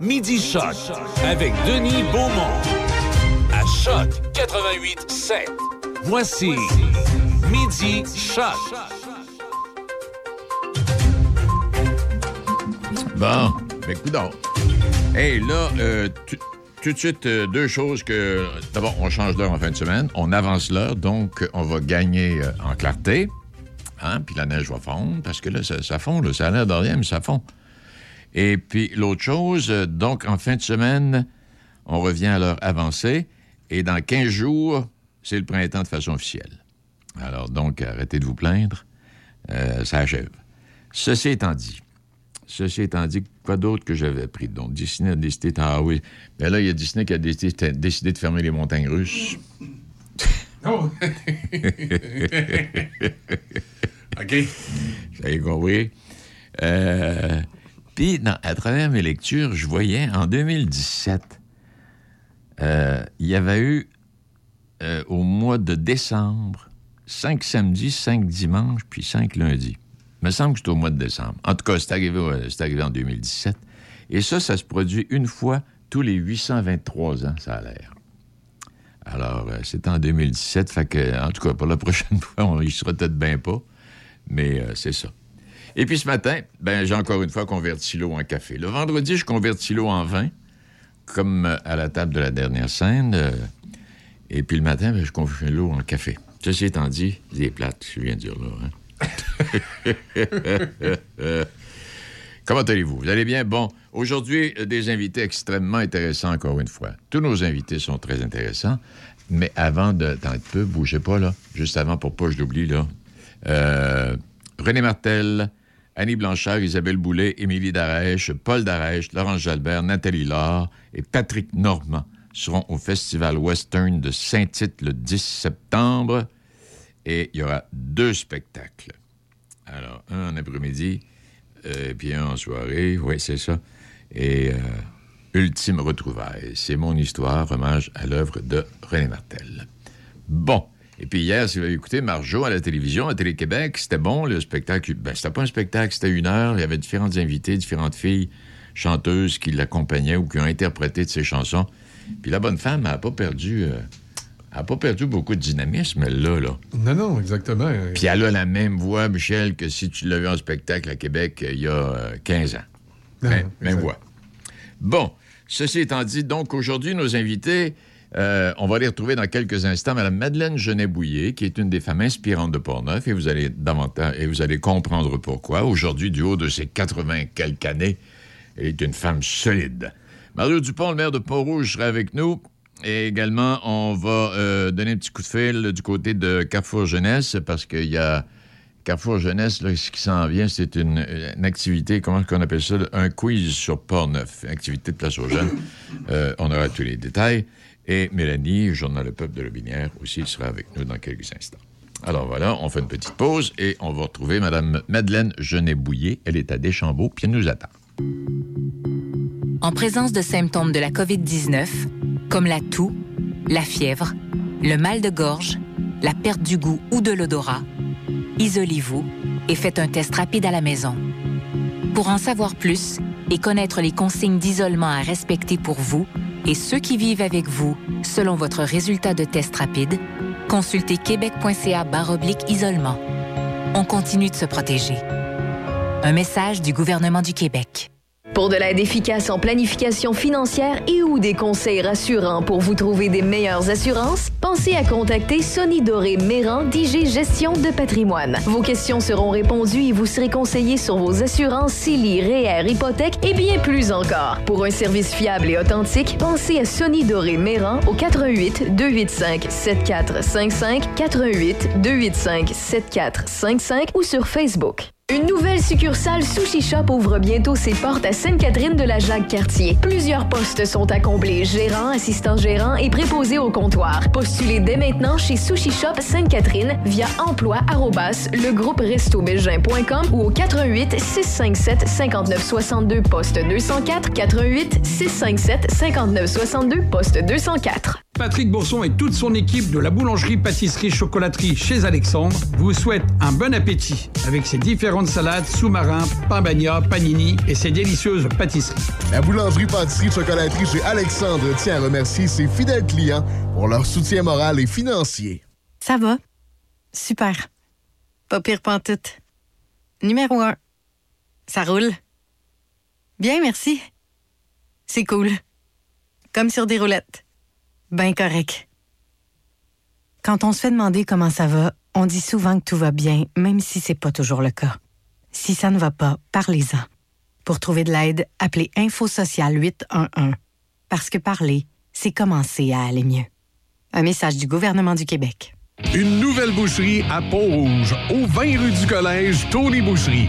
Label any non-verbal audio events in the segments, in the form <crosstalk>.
Midi Choc avec Denis Beaumont. À Choc 88 7. Voici Midi Choc. Bon, ben coudonc. Hey, là, euh, tout de suite, euh, deux choses que... D'abord, on change d'heure en fin de semaine. On avance l'heure, donc on va gagner euh, en clarté. Hein? Puis la neige va fondre, parce que là, ça, fond, là. Ça a l'air mais ça fond. Et puis l'autre chose, euh, donc en fin de semaine, on revient à l'heure avancée. Et dans 15 jours, c'est le printemps de façon officielle. Alors donc, arrêtez de vous plaindre. Euh, ça achève. Ceci étant dit, Ceci étant dit, quoi d'autre que j'avais appris? Donc, Disney a décidé... Ah oui, mais là, il y a Disney qui a décidé, décidé de fermer les montagnes russes. <laughs> Oh! <laughs> OK. Vous avez compris? Euh, Puis, à travers mes lectures, je voyais, en 2017, euh, il y avait eu, euh, au mois de décembre, cinq samedis, cinq dimanches, puis cinq lundis. Il me semble que c'était au mois de décembre. En tout cas, c'est arrivé, arrivé en 2017. Et ça, ça se produit une fois tous les 823 ans, ça a l'air. Alors, euh, c'est en 2017, fait que, en tout cas, pour la <laughs> prochaine fois, on y sera peut-être bien pas, mais euh, c'est ça. Et puis ce matin, ben, j'ai encore une fois converti l'eau en café. Le vendredi, je convertis l'eau en vin, comme euh, à la table de la dernière scène. euh, et puis le matin, ben, je convertis l'eau en café. Ceci étant dit, c'est plate, je viens de dire là. hein. <laughs> Comment allez-vous? Vous allez bien? Bon, aujourd'hui, euh, des invités extrêmement intéressants, encore une fois. Tous nos invités sont très intéressants. Mais avant de... Attends un peu, bougez pas, là. Juste avant, pour pas que je l'oublie, là. René Martel, Annie Blanchard, Isabelle Boulet, Émilie Darèche, Paul Darèche, Laurence Jalbert, Nathalie Laure et Patrick Normand seront au Festival Western de Saint-Tite le 10 septembre. Et il y aura deux spectacles. Alors, un en après-midi, euh, puis un en soirée, oui, c'est ça. Et euh, Ultime retrouvaille. C'est mon histoire, hommage à l'œuvre de René Martel. Bon. Et puis hier, si vous avez écouté Marjo à la télévision, à Télé-Québec, c'était bon, le spectacle. Ben, c'était pas un spectacle, c'était une heure. Il y avait différentes invités, différentes filles chanteuses qui l'accompagnaient ou qui ont interprété de ses chansons. Puis la bonne femme n'a pas perdu... euh, elle n'a pas perdu beaucoup de dynamisme, elle, là, là. Non, non, exactement. Puis elle a la même voix, Michel, que si tu l'as vu en spectacle à Québec euh, il y a euh, 15 ans. Ah, Même, même voix. Bon, ceci étant dit, donc aujourd'hui, nos invités, euh, on va les retrouver dans quelques instants. Madame Madeleine Genet-Bouillet, qui est une des femmes inspirantes de Portneuf, et vous allez davantage, et vous allez comprendre pourquoi. Aujourd'hui, du haut de ses 80 quelques années, elle est une femme solide. Mario Dupont, le maire de Pont-Rouge, sera avec nous. Et également, on va euh, donner un petit coup de fil du côté de Carrefour Jeunesse, parce qu'il y a Carrefour Jeunesse, là, ce qui s'en vient, c'est une, activité, comment on appelle ça, un quiz sur Port-Neuf, activité de place aux jeunes. Euh, on aura tous les détails. Et Mélanie, Journal Le Peuple de Lobinière, aussi sera avec nous dans quelques instants. Alors voilà, on fait une petite pause et on va retrouver Mme Madeleine Genet-Bouillet. Elle est à Deschambault, puis elle nous attend. En présence de symptômes de la COVID-19, comme la toux, la fièvre, le mal de gorge, la perte du goût ou de l'odorat, isolez-vous et faites un test rapide à la maison. Pour en savoir plus et connaître les consignes d'isolement à respecter pour vous et ceux qui vivent avec vous selon votre résultat de test rapide, consultez québec.ca baroblique isolement. On continue de se protéger. Un message du gouvernement du Québec. Pour de l'aide efficace en planification financière et ou des conseils rassurants pour vous trouver des meilleures assurances, pensez à contacter Sonny Doré Méran d'IG Gestion de patrimoine. Vos questions seront répondues et vous serez conseillé sur vos assurances CELI, REER, hypothèque et bien plus encore. Pour un service fiable et authentique, pensez à Sonny Doré Méran au 88 285 7455 88 285 7455 ou sur Facebook. Une nouvelle succursale Sushi Shop ouvre bientôt ses portes à Sainte-Catherine de la Jacques-Cartier. Plusieurs postes sont à combler, gérant, assistant gérant et préposé au comptoir. Postulez dès maintenant chez Sushi Shop Sainte-Catherine via emploi ou au 88 657 59 62 poste 204 88 657 59 62 poste 204. Patrick Bourson et toute son équipe de la boulangerie-pâtisserie-chocolaterie chez Alexandre vous souhaitent un bon appétit avec ses différentes salades, sous-marins, pain bagna, panini et ses délicieuses pâtisseries. La boulangerie-pâtisserie-chocolaterie chez Alexandre tient à remercier ses fidèles clients pour leur soutien moral et financier. Ça va? Super. Pas pire pantoute. Numéro un. Ça roule. Bien, merci. C'est cool. Comme sur des roulettes. Ben correct. Quand on se fait demander comment ça va, on dit souvent que tout va bien, même si c'est pas toujours le cas. Si ça ne va pas, parlez-en. Pour trouver de l'aide, appelez Info Social 811. Parce que parler, c'est commencer à aller mieux. Un message du gouvernement du Québec. Une nouvelle boucherie à Pont-Rouge, au 20 rue du Collège, Tony Boucherie.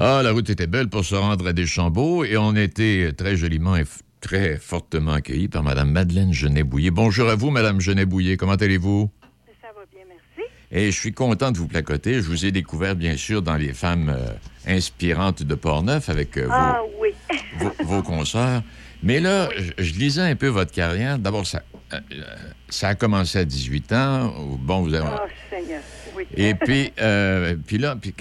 Ah, la route était belle pour se rendre à Deschambault et on était très joliment et très fortement accueillis par Mme Madeleine Genet-Bouillet. Bonjour à vous, Mme Genet-Bouillet. Comment allez-vous? Ça va bien, merci. Et je suis content de vous placoter. Je vous ai découvert, bien sûr, dans les femmes euh, inspirantes de Portneuf avec euh, ah, <laughs> vos, oui. vos, consoeurs. Mais là, je, lisais un peu votre carrière. D'abord, ça, euh, ça a commencé à 18 ans. Bon, vous avez... Oh, Seigneur, oui. Et puis, puis là, puis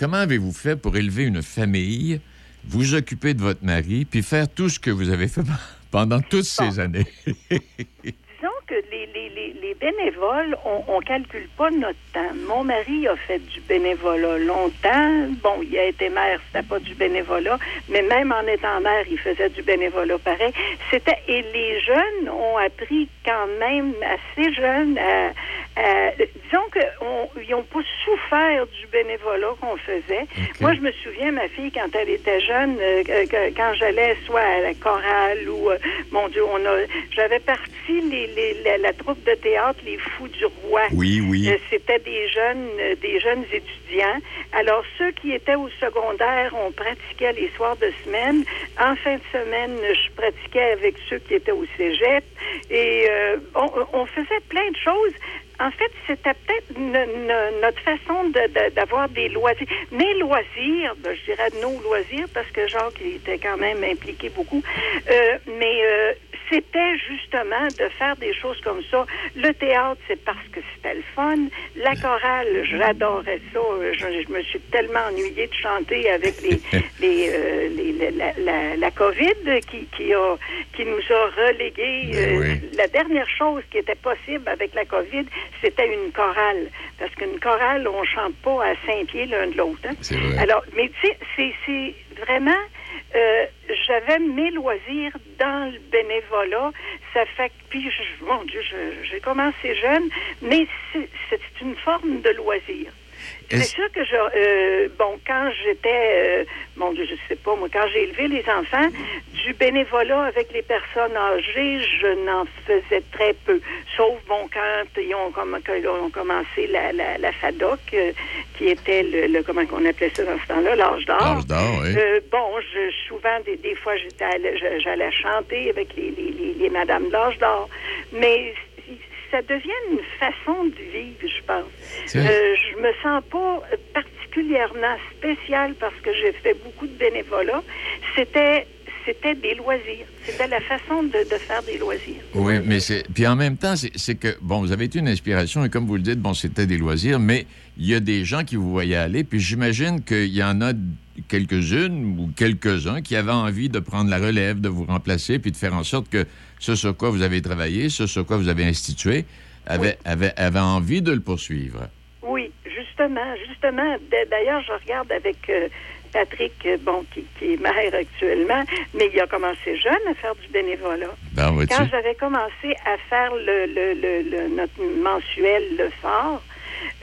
Comment avez-vous fait pour élever une famille, vous occuper de votre mari, puis faire tout ce que vous avez fait <laughs> pendant toutes ces années? <laughs> Que les, bénévoles, on ne calcule pas notre temps. Mon mari a fait du bénévolat longtemps. Bon, il a été maire, c'était pas du bénévolat, mais même en étant maire, il faisait du bénévolat pareil. C'était et les jeunes ont appris quand même assez jeunes à disons qu'ils n'ont pas souffert du bénévolat qu'on faisait. Moi, je me souviens, ma fille, quand elle était jeune, euh, quand j'allais soit à la chorale ou, euh, mon Dieu, on a, j'avais parti les, les, la, troupe de théâtre Les Fous du Roi. Oui, oui. C'était des jeunes, des jeunes étudiants. Alors, ceux qui étaient au secondaire, on pratiquait les soirs de semaine. En fin de semaine, je pratiquais avec ceux qui étaient au cégep. Et on, on faisait plein de choses en fait, c'était peut-être notre façon d'avoir des loisirs. Mes loisirs, ben, je dirais nos loisirs, parce que Jacques était quand même impliqué beaucoup, euh, mais euh, c'était justement de faire des choses comme ça. Le théâtre, c'est parce que c'était le fun. La chorale, j'adorais ça. Je, me suis tellement ennuyée de chanter avec les, <laughs> euh, les, la, la, la, COVID qui, qui, a, qui nous a relégués. Ben euh, la dernière chose qui était possible avec la COVID, c'était une chorale. Parce qu'une chorale, on chante pas à cinq pieds l'un de l'autre. Hein. Alors, mais tu sais, c'est vraiment euh, j'avais mes loisirs dans le bénévolat. Ça fait que, puis, je, mon Dieu, j'ai commencé jeune, mais c'est une forme de loisir. C'est sûr que je, euh, bon, quand j'étais, euh, mon Dieu, je sais pas, moi, quand j'ai élevé les enfants, du bénévolat avec les personnes âgées, je n'en faisais très peu. Sauf, bon, quand ils ont, ont commencé la, la, la FADOC, euh, qui était le, comment on appelait ça dans ce temps-là, l'âge d'or. L'âge d'or, oui. bon, je, souvent, des, des fois, j'étais, j'allais chanter avec les, les, les, les madames de l'âge d'or. Mais ça devient une façon de vivre, je pense. Euh, je me sens pas particulièrement spéciale parce que j'ai fait beaucoup de bénévolat. C'était c'était des loisirs. C'était la façon de, faire des loisirs. Oui, mais c'est. Puis en même temps, c'est que, bon, vous avez été une inspiration et comme vous le dites, bon, c'était des loisirs, mais il y a des gens qui vous voyaient aller, puis j'imagine qu'il y en a quelques-unes ou quelques-uns qui avaient envie de prendre la relève, de vous remplacer, puis de faire en sorte que ce sur quoi vous avez travaillé, ce sur quoi vous avez institué, avait, envie de le poursuivre. Oui, justement, justement. D'ailleurs, je regarde avec euh, Patrick, euh, bon, qui, est maire actuellement, mais il a commencé jeune à faire du bénévolat. Ben, Quand j'avais commencé à faire le, le, le, notre mensuel Le Fort,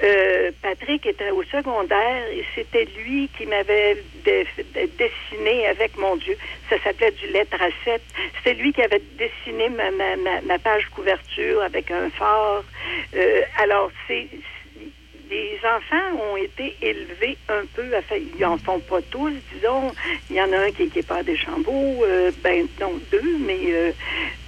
Euh, Patrick était au secondaire et c'était lui qui m'avait de- de- dessiné avec mon Dieu. Ça s'appelait du lettre à 7. C'était lui qui avait dessiné ma page couverture avec un phare. Euh, alors, c'est les enfants ont été élevés un peu, enfin, ils en font pas tous, disons. Il y en a un qui n'est pas à Deschambault, euh, ben non, deux, mais euh,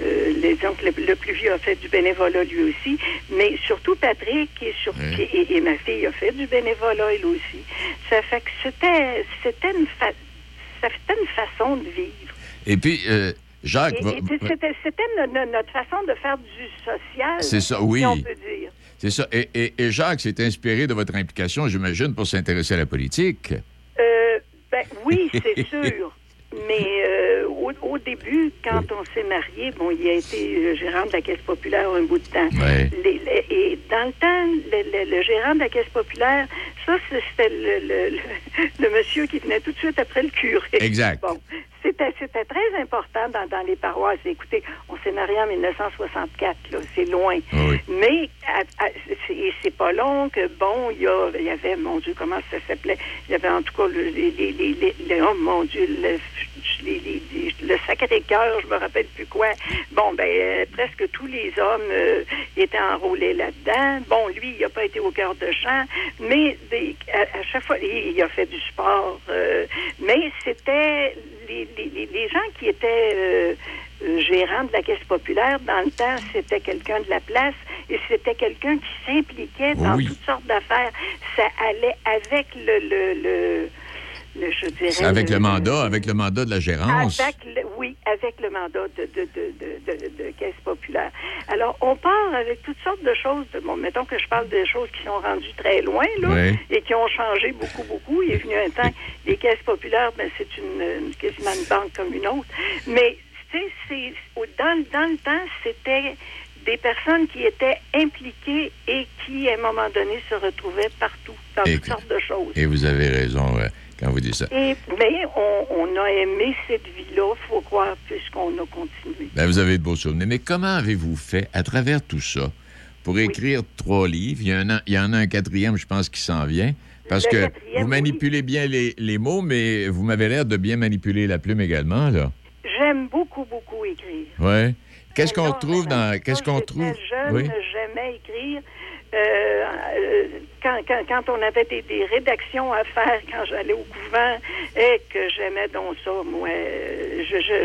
euh, les, donc, le, le plus vieux a fait du bénévolat lui aussi. Mais surtout Patrick et, sur, et, et ma fille a fait du bénévolat elle aussi. Ça fait que c'était c'était une, fa- une façon de vivre. Et puis, Jacques... Va- C'était c'était no- no- notre façon de faire du social. C'est ça, oui. Si on peut dire. C'est ça. Et, et- et Jacques s'est inspiré de votre implication, j'imagine, pour s'intéresser à la politique. Euh, ben oui, c'est <laughs> sûr. Mais euh, au, au début, quand on s'est marié, bon, il a été euh, gérant de la Caisse populaire un bout de temps. Ouais. Les- les- et dans le temps, le, le- le gérant de la Caisse populaire, ça, c'était le, le- monsieur qui venait tout de suite après le curé. Exact. Bon, c'était, c'était très important dans, dans les paroisses. Écoutez, on s'est marié en 1964, là, c'est loin. Mais à- à- c'est, et c'est pas long que, bon, il y, a- il y avait, mon Dieu, comment ça s'appelait? Il y avait en tout cas le, les, les, les, les- les- oh mon Dieu, le, les- les- les- le Sacré-Cœur, je me rappelle plus quoi. Bon, ben, euh, presque tous les hommes euh, étaient enrôlés là-dedans. Bon, lui, il n'a pas été au cœur de champ, mais des- à, à chaque fois, il, il a fait du sport. euh, mais c'était les, gens qui étaient gérants de la Caisse populaire, dans le temps, c'était quelqu'un de la place et c'était quelqu'un qui s'impliquait dans Oui. toutes sortes d'affaires. Ça allait avec le, le, le, je dirais... Avec le mandat, avec le mandat de la gérance. Avec le- oui, avec le mandat de, de, de, de, caisse populaire. Alors, on part avec toutes sortes de choses. Bon, mettons que je parle des choses qui sont rendues très loin, là, Oui. et qui ont changé beaucoup, beaucoup. Il est venu un temps, les caisses populaires, ben, c'est une, quasiment une banque comme une autre. Mais, tu sais, dans, le- dans le temps, c'était des personnes qui étaient impliquées et qui, à un moment donné, se retrouvaient partout, dans toutes sortes de choses. Et vous avez raison euh, quand vous dites ça. Et, mais on, on a aimé cette vie-là, faut croire, puisqu'on a continué. Ben, vous avez de beaux souvenirs. Mais comment avez-vous fait, à travers tout ça, pour écrire trois livres? Il y, en a, il y en a un quatrième, je pense, qui s'en vient. Parce Le que vous manipulez bien les, les mots, mais vous m'avez l'air de bien manipuler la plume également, là. J'aime beaucoup, beaucoup écrire. Ouais. Qu'est-ce qu'on retrouve dans. Qu'est-ce qu'on trouve? jeune, Oui. j'aimais écrire. Euh, euh, quand, quand, quand on avait des, des rédactions à faire, quand j'allais au couvent, et que j'aimais donc ça, moi,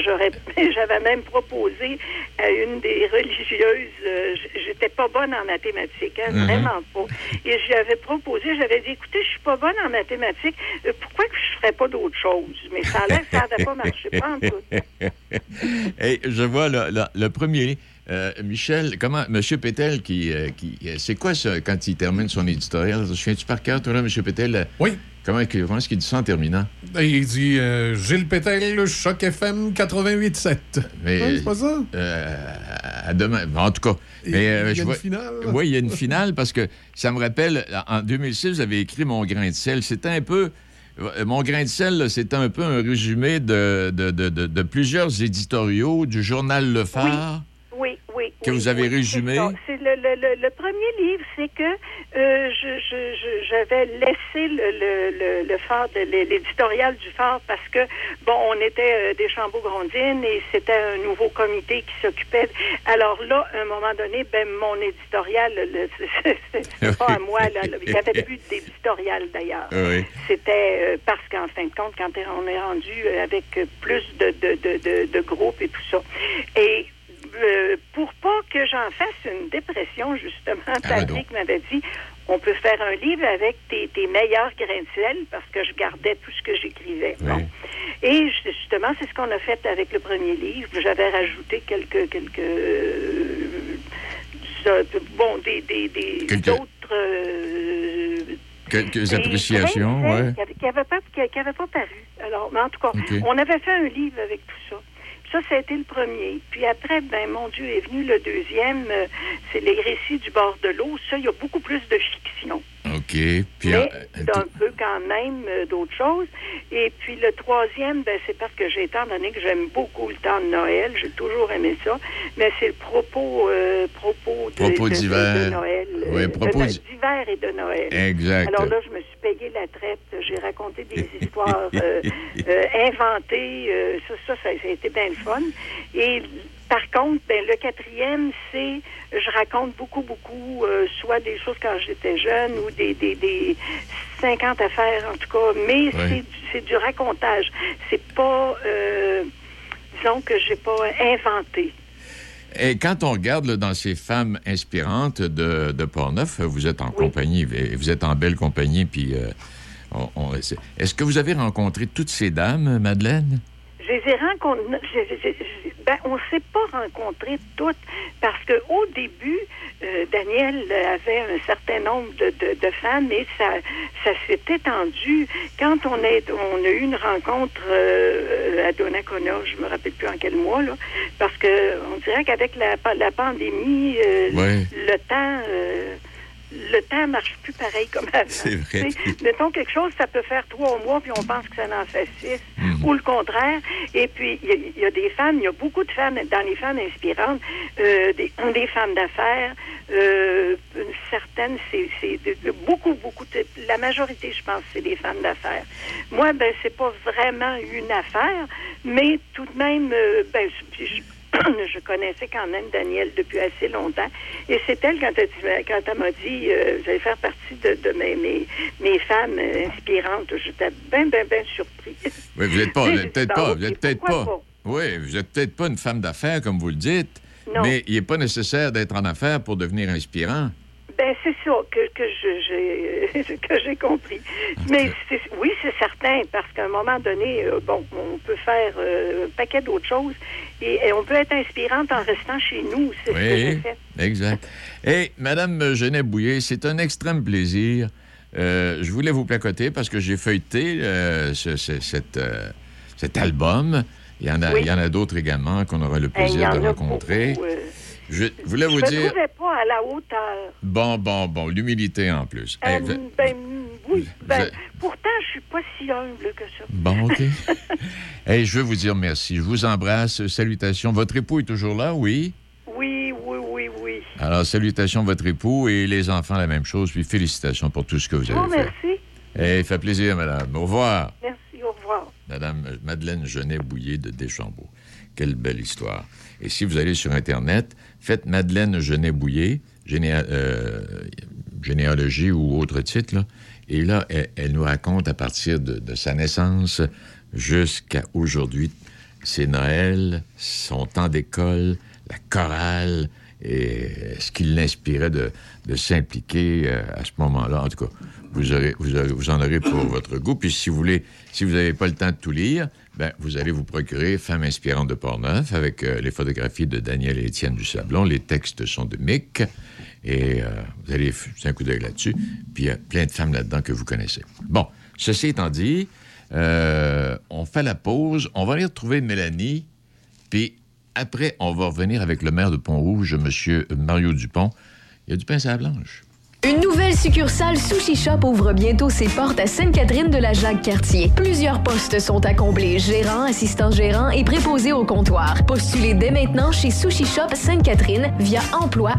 j'aurais, <laughs> j'avais même proposé à une des religieuses, euh, j'étais pas bonne en mathématiques, hein, Mhm. vraiment pas. Et j'avais proposé, j'avais dit, écoutez, je suis pas bonne en mathématiques, euh, pourquoi que je ferais pas d'autre chose? Mais ça a l'air que ça n'avait pas marché, pas en tout. <laughs> Je vois le, le- le premier. Euh, Michel, comment. Monsieur Pétel, qui. euh, qui euh, c'est quoi ça, quand il termine son éditorial? Je souviens-tu par cœur, toi, là, Monsieur Pétel? Oui. Comment, comment est-ce qu'il dit ça en terminant? Ben, il dit euh, Gilles Pétel, Choc FM 88.7. Mais, Ouais, c'est pas ça? euh, à demain. En tout cas. Et Mais, il y a je une vois- finale? Oui, il y a une <laughs> finale parce que ça me rappelle, en 2006, vous avez écrit Mon grain de sel. C'était un peu. Mon grain de sel, là, c'était un peu un résumé de, de, de- de- de plusieurs éditoriaux du journal Le Phare. Oui. Que oui, vous avez oui, résumé? c'est le, le, le, le premier livre, c'est que euh, je, je, je- j'avais laissé le, le, le, le phare, de, l'éditorial du phare parce que, bon, on était euh, des Chambaud-Grondines et c'était un nouveau comité qui s'occupait. Alors là, à un moment donné, ben, mon éditorial, c'est, <laughs> pas à moi, là, là. il n'y avait plus d'éditorial d'ailleurs. Oui. C'était euh, parce qu'en fin de compte, quand on est rendu euh, avec plus de, de, de, de, de groupes et tout ça. Et euh, pour pas que j'en fasse une dépression, justement, Patrick m'avait dit on peut faire un livre avec tes, tes meilleurs grains de sel parce que je gardais tout ce que j'écrivais. Bon. Et justement, c'est ce qu'on a fait avec le premier livre. J'avais rajouté quelques quelques euh, bon des des, des Quelques- d'autres euh, Quelques appréciations, ouais. qui n'avaient pas, qui- qui avaient pas paru. Alors, mais en tout cas, on avait fait un livre avec tout ça. Ça, ça a été le premier. Puis après, ben mon Dieu, est venu le deuxième. euh, c'est les récits du bord de l'eau. Ça, il y a beaucoup plus de fiction. OK. Puis, mais d'un peu quand même euh, d'autres choses. Et puis le troisième, ben, c'est parce que j'ai étant donné que j'aime beaucoup le temps de Noël, j'ai toujours aimé ça, mais c'est le propos, euh, propos de, Propos de- de- d'hiver. de Noël. euh, Oui, propos de- d'hiver et de Noël. Exact. Alors là, je me suis payé la traite, j'ai raconté des <laughs> histoires euh, inventées, ça, ça, ça, ça a été bien le fun. Et par contre, ben, le quatrième, c'est, je raconte beaucoup, beaucoup, euh, soit des choses quand j'étais jeune ou des, des, des 50 affaires, en tout cas, mais c'est, du- c'est du racontage. C'est pas, euh, disons que j'ai pas inventé. Et quand on regarde là, dans ces femmes inspirantes de, de Portneuf, vous êtes en compagnie, vous êtes en belle compagnie, puis euh, on- on- est-ce que vous avez rencontré toutes ces dames, Madeleine? Je les ai rencontrées. Ben, on ne s'est pas rencontrées toutes parce que au début, euh, Daniel avait un certain nombre de, de, de fans, mais ça, ça s'est étendu. Quand on, est, on a eu une rencontre euh, à Donnacona, je me rappelle plus en quel mois, là, parce que on dirait qu'avec la, la pandémie, euh, Ouais. le temps. Le temps marche plus pareil comme avant. C'est vrai. Mettons quelque chose, ça peut faire trois mois, puis on pense que ça en fait six, Mhm. ou le contraire. Et puis, il y, a- il y a des femmes, il y a beaucoup de femmes dans les femmes inspirantes, euh, des, des femmes d'affaires, euh, une certaine, c'est beaucoup, beaucoup, de- la majorité, je pense, c'est des femmes d'affaires. Moi, ben, c'est pas vraiment une affaire, mais tout de même, euh, ben, je- je- <clears throat> je connaissais quand même Danielle depuis assez longtemps. Et c'est elle, quand elle, dit- quand elle m'a dit, euh, vous allez faire partie de, de mes, mes, mes femmes euh, inspirantes, j'étais bien, bien, bien surpris. Oui, vous n'êtes pas, vous peut-être Ben, pas, vous êtes peut-être pourquoi pas? Oui, vous êtes peut-être pas une femme d'affaires, comme vous le dites, Non. mais il n'est pas nécessaire d'être en affaires pour devenir inspirant. Ben, c'est ça que, que j'ai <laughs> que j'ai compris. Mais oui, c'est certain, parce qu'à un moment donné, euh, bon, on peut faire euh, un paquet d'autres choses et, et on peut être inspirante en restant chez nous. C'est ce que j'ai Oui, fait. exact. Et Madame Genet-Bouillet, c'est un extrême plaisir. Euh, je voulais vous placoter parce que j'ai feuilleté euh, ce- ce- cette, euh, cet album. Il y en a, Oui. il y en a d'autres également qu'on aura le y plaisir de rencontrer. beaucoup, Je voulais je vous dire... trouvais pas à la hauteur. Bon, bon, bon, l'humilité en plus. Eh, Euh, ben, oui. Ben, pourtant, je suis pas si humble que ça. Bon, OK. Hey, <laughs> je veux vous dire merci. Je vous embrasse. Salutations. Votre époux est toujours là, oui? Oui, oui, oui, oui. Alors, salutations votre époux et les enfants, la même chose. Puis félicitations pour tout ce que vous Oh, avez fait. merci. Eh, fait plaisir, madame. Au revoir. Merci, au revoir. Madame Madeleine Genet-Bouillet de Deschambault. Quelle belle histoire. Et si vous allez sur Internet, faites Madeleine Genet-Bouillet, généa- euh, généalogie ou autre titre, là, et là, elle, nous raconte à partir de, sa naissance jusqu'à aujourd'hui c'est Noël, son temps d'école, la chorale, et ce qui l'inspirait de, s'impliquer euh, à ce moment-là? En tout cas, vous, aurez- vous en aurez pour votre goût. Puis si vous voulez, si vous n'avez pas le temps de tout lire, ben, vous allez vous procurer Femme inspirante de Portneuf avec euh, les photographies de Daniel et Étienne du Sablon. Les textes sont de Mick. Et euh, vous allez jeter un coup d'œil là-dessus. Puis il y a plein de femmes là-dedans que vous connaissez. Bon, ceci étant dit, euh, on fait la pause. On va aller retrouver Mélanie. Puis après, on va revenir avec le maire de Pont-Rouge, M. Mario Dupont. Il y a du pain à la blanche. Une nouvelle succursale Sushi Shop ouvre bientôt ses portes à Sainte-Catherine de la Jacques-Cartier. Plusieurs postes sont à combler, gérant, assistant gérant et préposé au comptoir. Postulez dès maintenant chez Sushi Shop Sainte-Catherine via emploi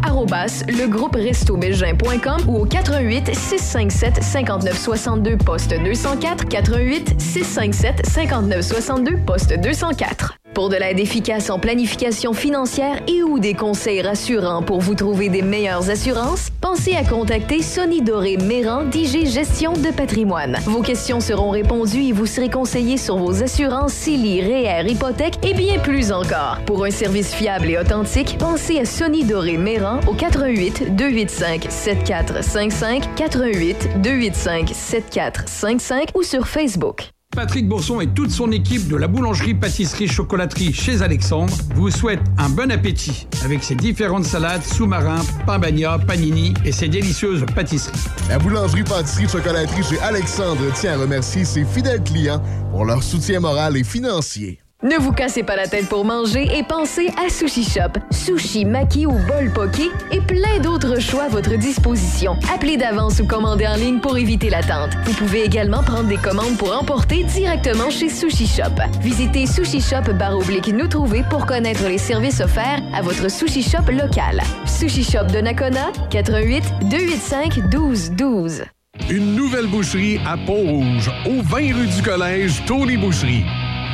ou au 88 657 59 62 poste 204 88 657 59 62 poste 204. Pour de l'aide efficace en planification financière et ou des conseils rassurants pour vous trouver des meilleures assurances, pensez à contacter Sonny Doré Méran d'IG Gestion de patrimoine. Vos questions seront répondues et vous serez conseillé sur vos assurances CELI, REER, hypothèque et bien plus encore. Pour un service fiable et authentique, pensez à Sonny Doré Méran au 88 285 7455 88 285 7455 ou sur Facebook. Patrick Bourson et toute son équipe de la boulangerie-pâtisserie-chocolaterie chez Alexandre vous souhaitent un bon appétit avec ses différentes salades, sous-marins, pain bagna, panini et ses délicieuses pâtisseries. La boulangerie-pâtisserie-chocolaterie chez Alexandre tient à remercier ses fidèles clients pour leur soutien moral et financier. Ne vous cassez pas la tête pour manger et pensez à Sushi Shop. Sushi, maki ou bol poké et plein d'autres choix à votre disposition. Appelez d'avance ou commandez en ligne pour éviter l'attente. Vous pouvez également prendre des commandes pour emporter directement chez Sushi Shop. Visitez Sushi Shop oblique nous trouver pour connaître les services offerts à votre Sushi Shop local. Sushi Shop de Nakona, 88 285 1212. Une nouvelle boucherie à Pont-Rouge, au 20 rue du Collège, Tony Boucherie.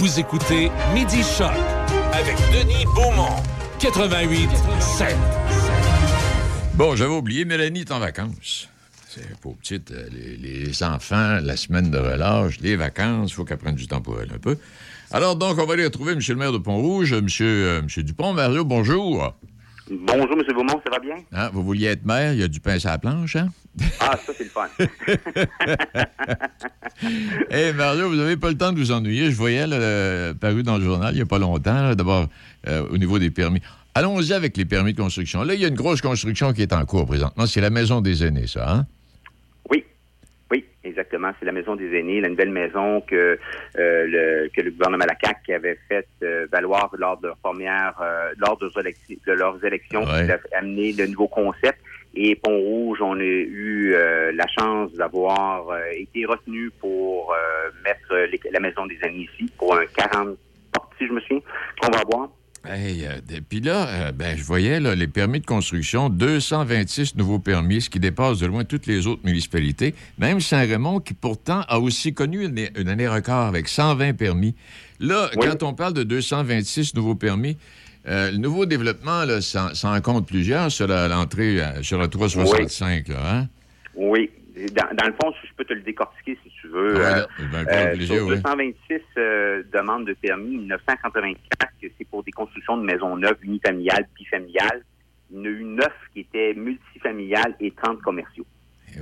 Vous écoutez Midi Choc avec Denis Beaumont, 88 7. Bon, j'avais oublié, Mélanie est en vacances. C'est pour petite, euh, les, enfants, la semaine de relâche, les vacances, il faut qu'elle prenne du temps pour elle un peu. Alors donc, on va aller retrouver M. le maire de Pont-Rouge, M. euh, Dupont. Mario, bonjour. Bonjour, M. Beaumont, ça va bien? Hein, vous vouliez être maire, il y a du pain sur la planche, hein? Ah, ça, c'est le fun. <laughs> Eh Mario, vous n'avez pas le temps de vous ennuyer. Je voyais là, euh, paru dans le journal il n'y a pas longtemps, d'abord euh, au niveau des permis. Allons-y avec les permis de construction. Là, il y a une grosse construction qui est en cours présentement. C'est la maison des aînés, ça, hein? Oui, exactement. C'est la maison des aînés, la nouvelle maison que, euh, le, que le gouvernement la CAQ avait fait euh, valoir lors de leurs premières, euh, lors de, leurs élections- de leurs élections, Ouais. qui a amené le nouveau concept. Et Pont-Rouge, on a eu euh, la chance d'avoir euh, été retenu pour euh, mettre les- la maison des aînés ici pour un 40 portes, si je me souviens, qu'on va avoir. Hey, euh, de- puis là, euh, ben, je voyais là, les permis de construction, 226 nouveaux permis, ce qui dépasse de loin toutes les autres municipalités. Même Saint-Raymond, qui pourtant a aussi connu une, une année record avec 120 permis. Là, Oui. quand on parle de 226 nouveaux permis, euh, le nouveau développement, là, ça, ça en compte plusieurs sur l'entrée euh, sur la 365, là, hein? Oui. Dans, dans le fond, je peux te le décortiquer si tu veux. Ouais, Euh, ben, euh, sur oui. 226 euh, demandes de permis, 984, que c'est pour des constructions de maisons neuves, unifamiliales, bifamiliales. Il y en a eu 9 qui étaient multifamiliales et 30 commerciaux. Eh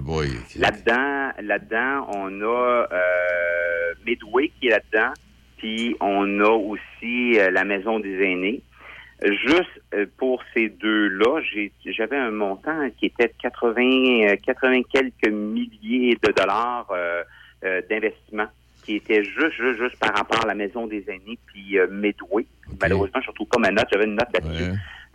Là-dedans, là-dedans, on a euh, Midway qui est là-dedans, puis on a aussi la maison des aînés. Juste euh, pour ces deux-là, j'avais un montant qui était de 80, euh, 80 quelques milliers de dollars euh, euh, d'investissement, qui était juste, juste, juste par rapport à la maison des aînés, puis euh, Midway. Malheureusement, je ne retrouve pas ma note, j'avais une note là-dessus.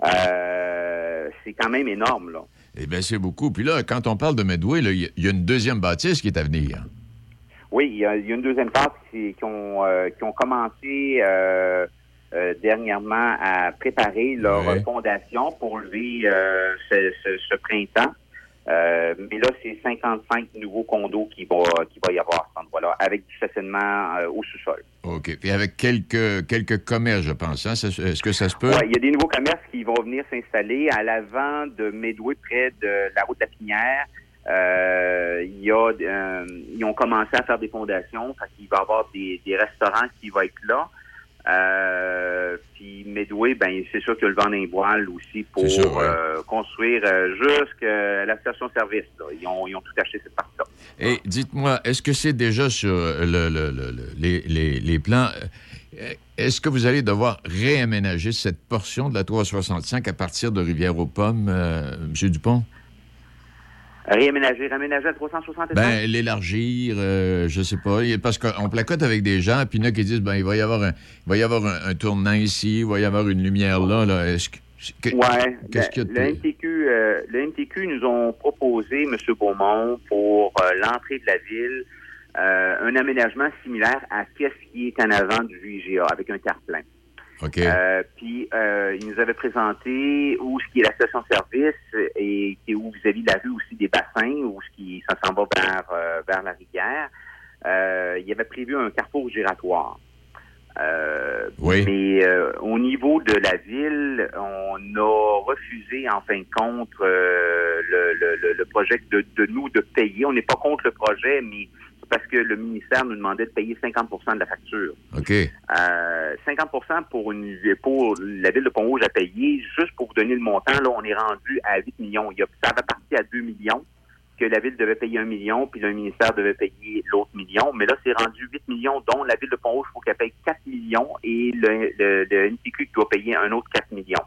Euh, C'est quand même énorme, là. Eh bien, c'est beaucoup. Puis là, quand on parle de Medway, il y a- une deuxième bâtisse qui est à venir. Oui, il y a, il y a une deuxième phase qui, qui ont, qui ont commencé euh, dernièrement à préparer leur Ouais. fondation pour lever euh, ce, ce- ce printemps. Euh, mais là, c'est 55 nouveaux condos qui va, qui va y avoir à cet endroit-là, avec du stationnement euh, au sous-sol. OK. Puis avec quelques, quelques commerces, je pense. hein? Est-ce que ça se peut? Ouais, il y a des nouveaux commerces qui vont venir s'installer à l'avant de Medway, près de la route de la Pinière. Euh, il y a, ils ont commencé à faire des fondations, fait qu'il va y avoir des, des restaurants qui vont être là. Euh, puis Medway, ben c'est sûr qu'il y a le vent d'un voile aussi pour C'est sûr, ouais. euh, construire euh, jusqu'à la station-service. Ils ont, ils ont tout acheté cette partie-là. Et dites-moi, est-ce que c'est déjà sur le, le- le- le- les, les- les plans? Est-ce que vous allez devoir réaménager cette portion de la 365 à partir de Rivière-aux-Pommes, euh, M. Dupont? Réaménager, réaménager à 365? Ben, l'élargir, euh, je sais pas. Parce qu'on placote avec des gens, puis il y en a qui disent, ben, il va y avoir un, il va y avoir un, un tournant ici, il va y avoir une lumière là. là. Est-ce que, que- Ouais. Qu'est-ce ben, le? MTQ, euh, le MTQ nous ont proposé, M. Beaumont, pour euh, l'entrée de la ville, euh, un aménagement similaire à ce qui est en avant du IGA, avec un terre-plein. OK. Euh, puis euh, il nous avait présenté où ce qui est la station-service et qui est où vis-à-vis la rue aussi des bassins, où ce qui ça s'en va vers euh, vers la rivière. Euh, il avait prévu un carrefour giratoire. Euh, Oui. Mais euh, au niveau de la ville, on a refusé en fin de compte le, le- le- projet de, de nous de payer. On n'est pas contre le projet, mais parce que le ministère nous demandait de payer 50% de la facture. OK. Euh, 50 pour une pour la ville de Pont-Rouge à payer, juste pour vous donner le montant, là, on est rendu à 8 millions. Il y a, ça avait parti à 2 millions, que la ville devait payer 1 million, puis le ministère devait payer l'autre million. Mais là, c'est rendu 8 millions, dont la ville de Pont-Rouge, il faut qu'elle paye 4 millions, et le, le, le doit payer un autre 4 millions.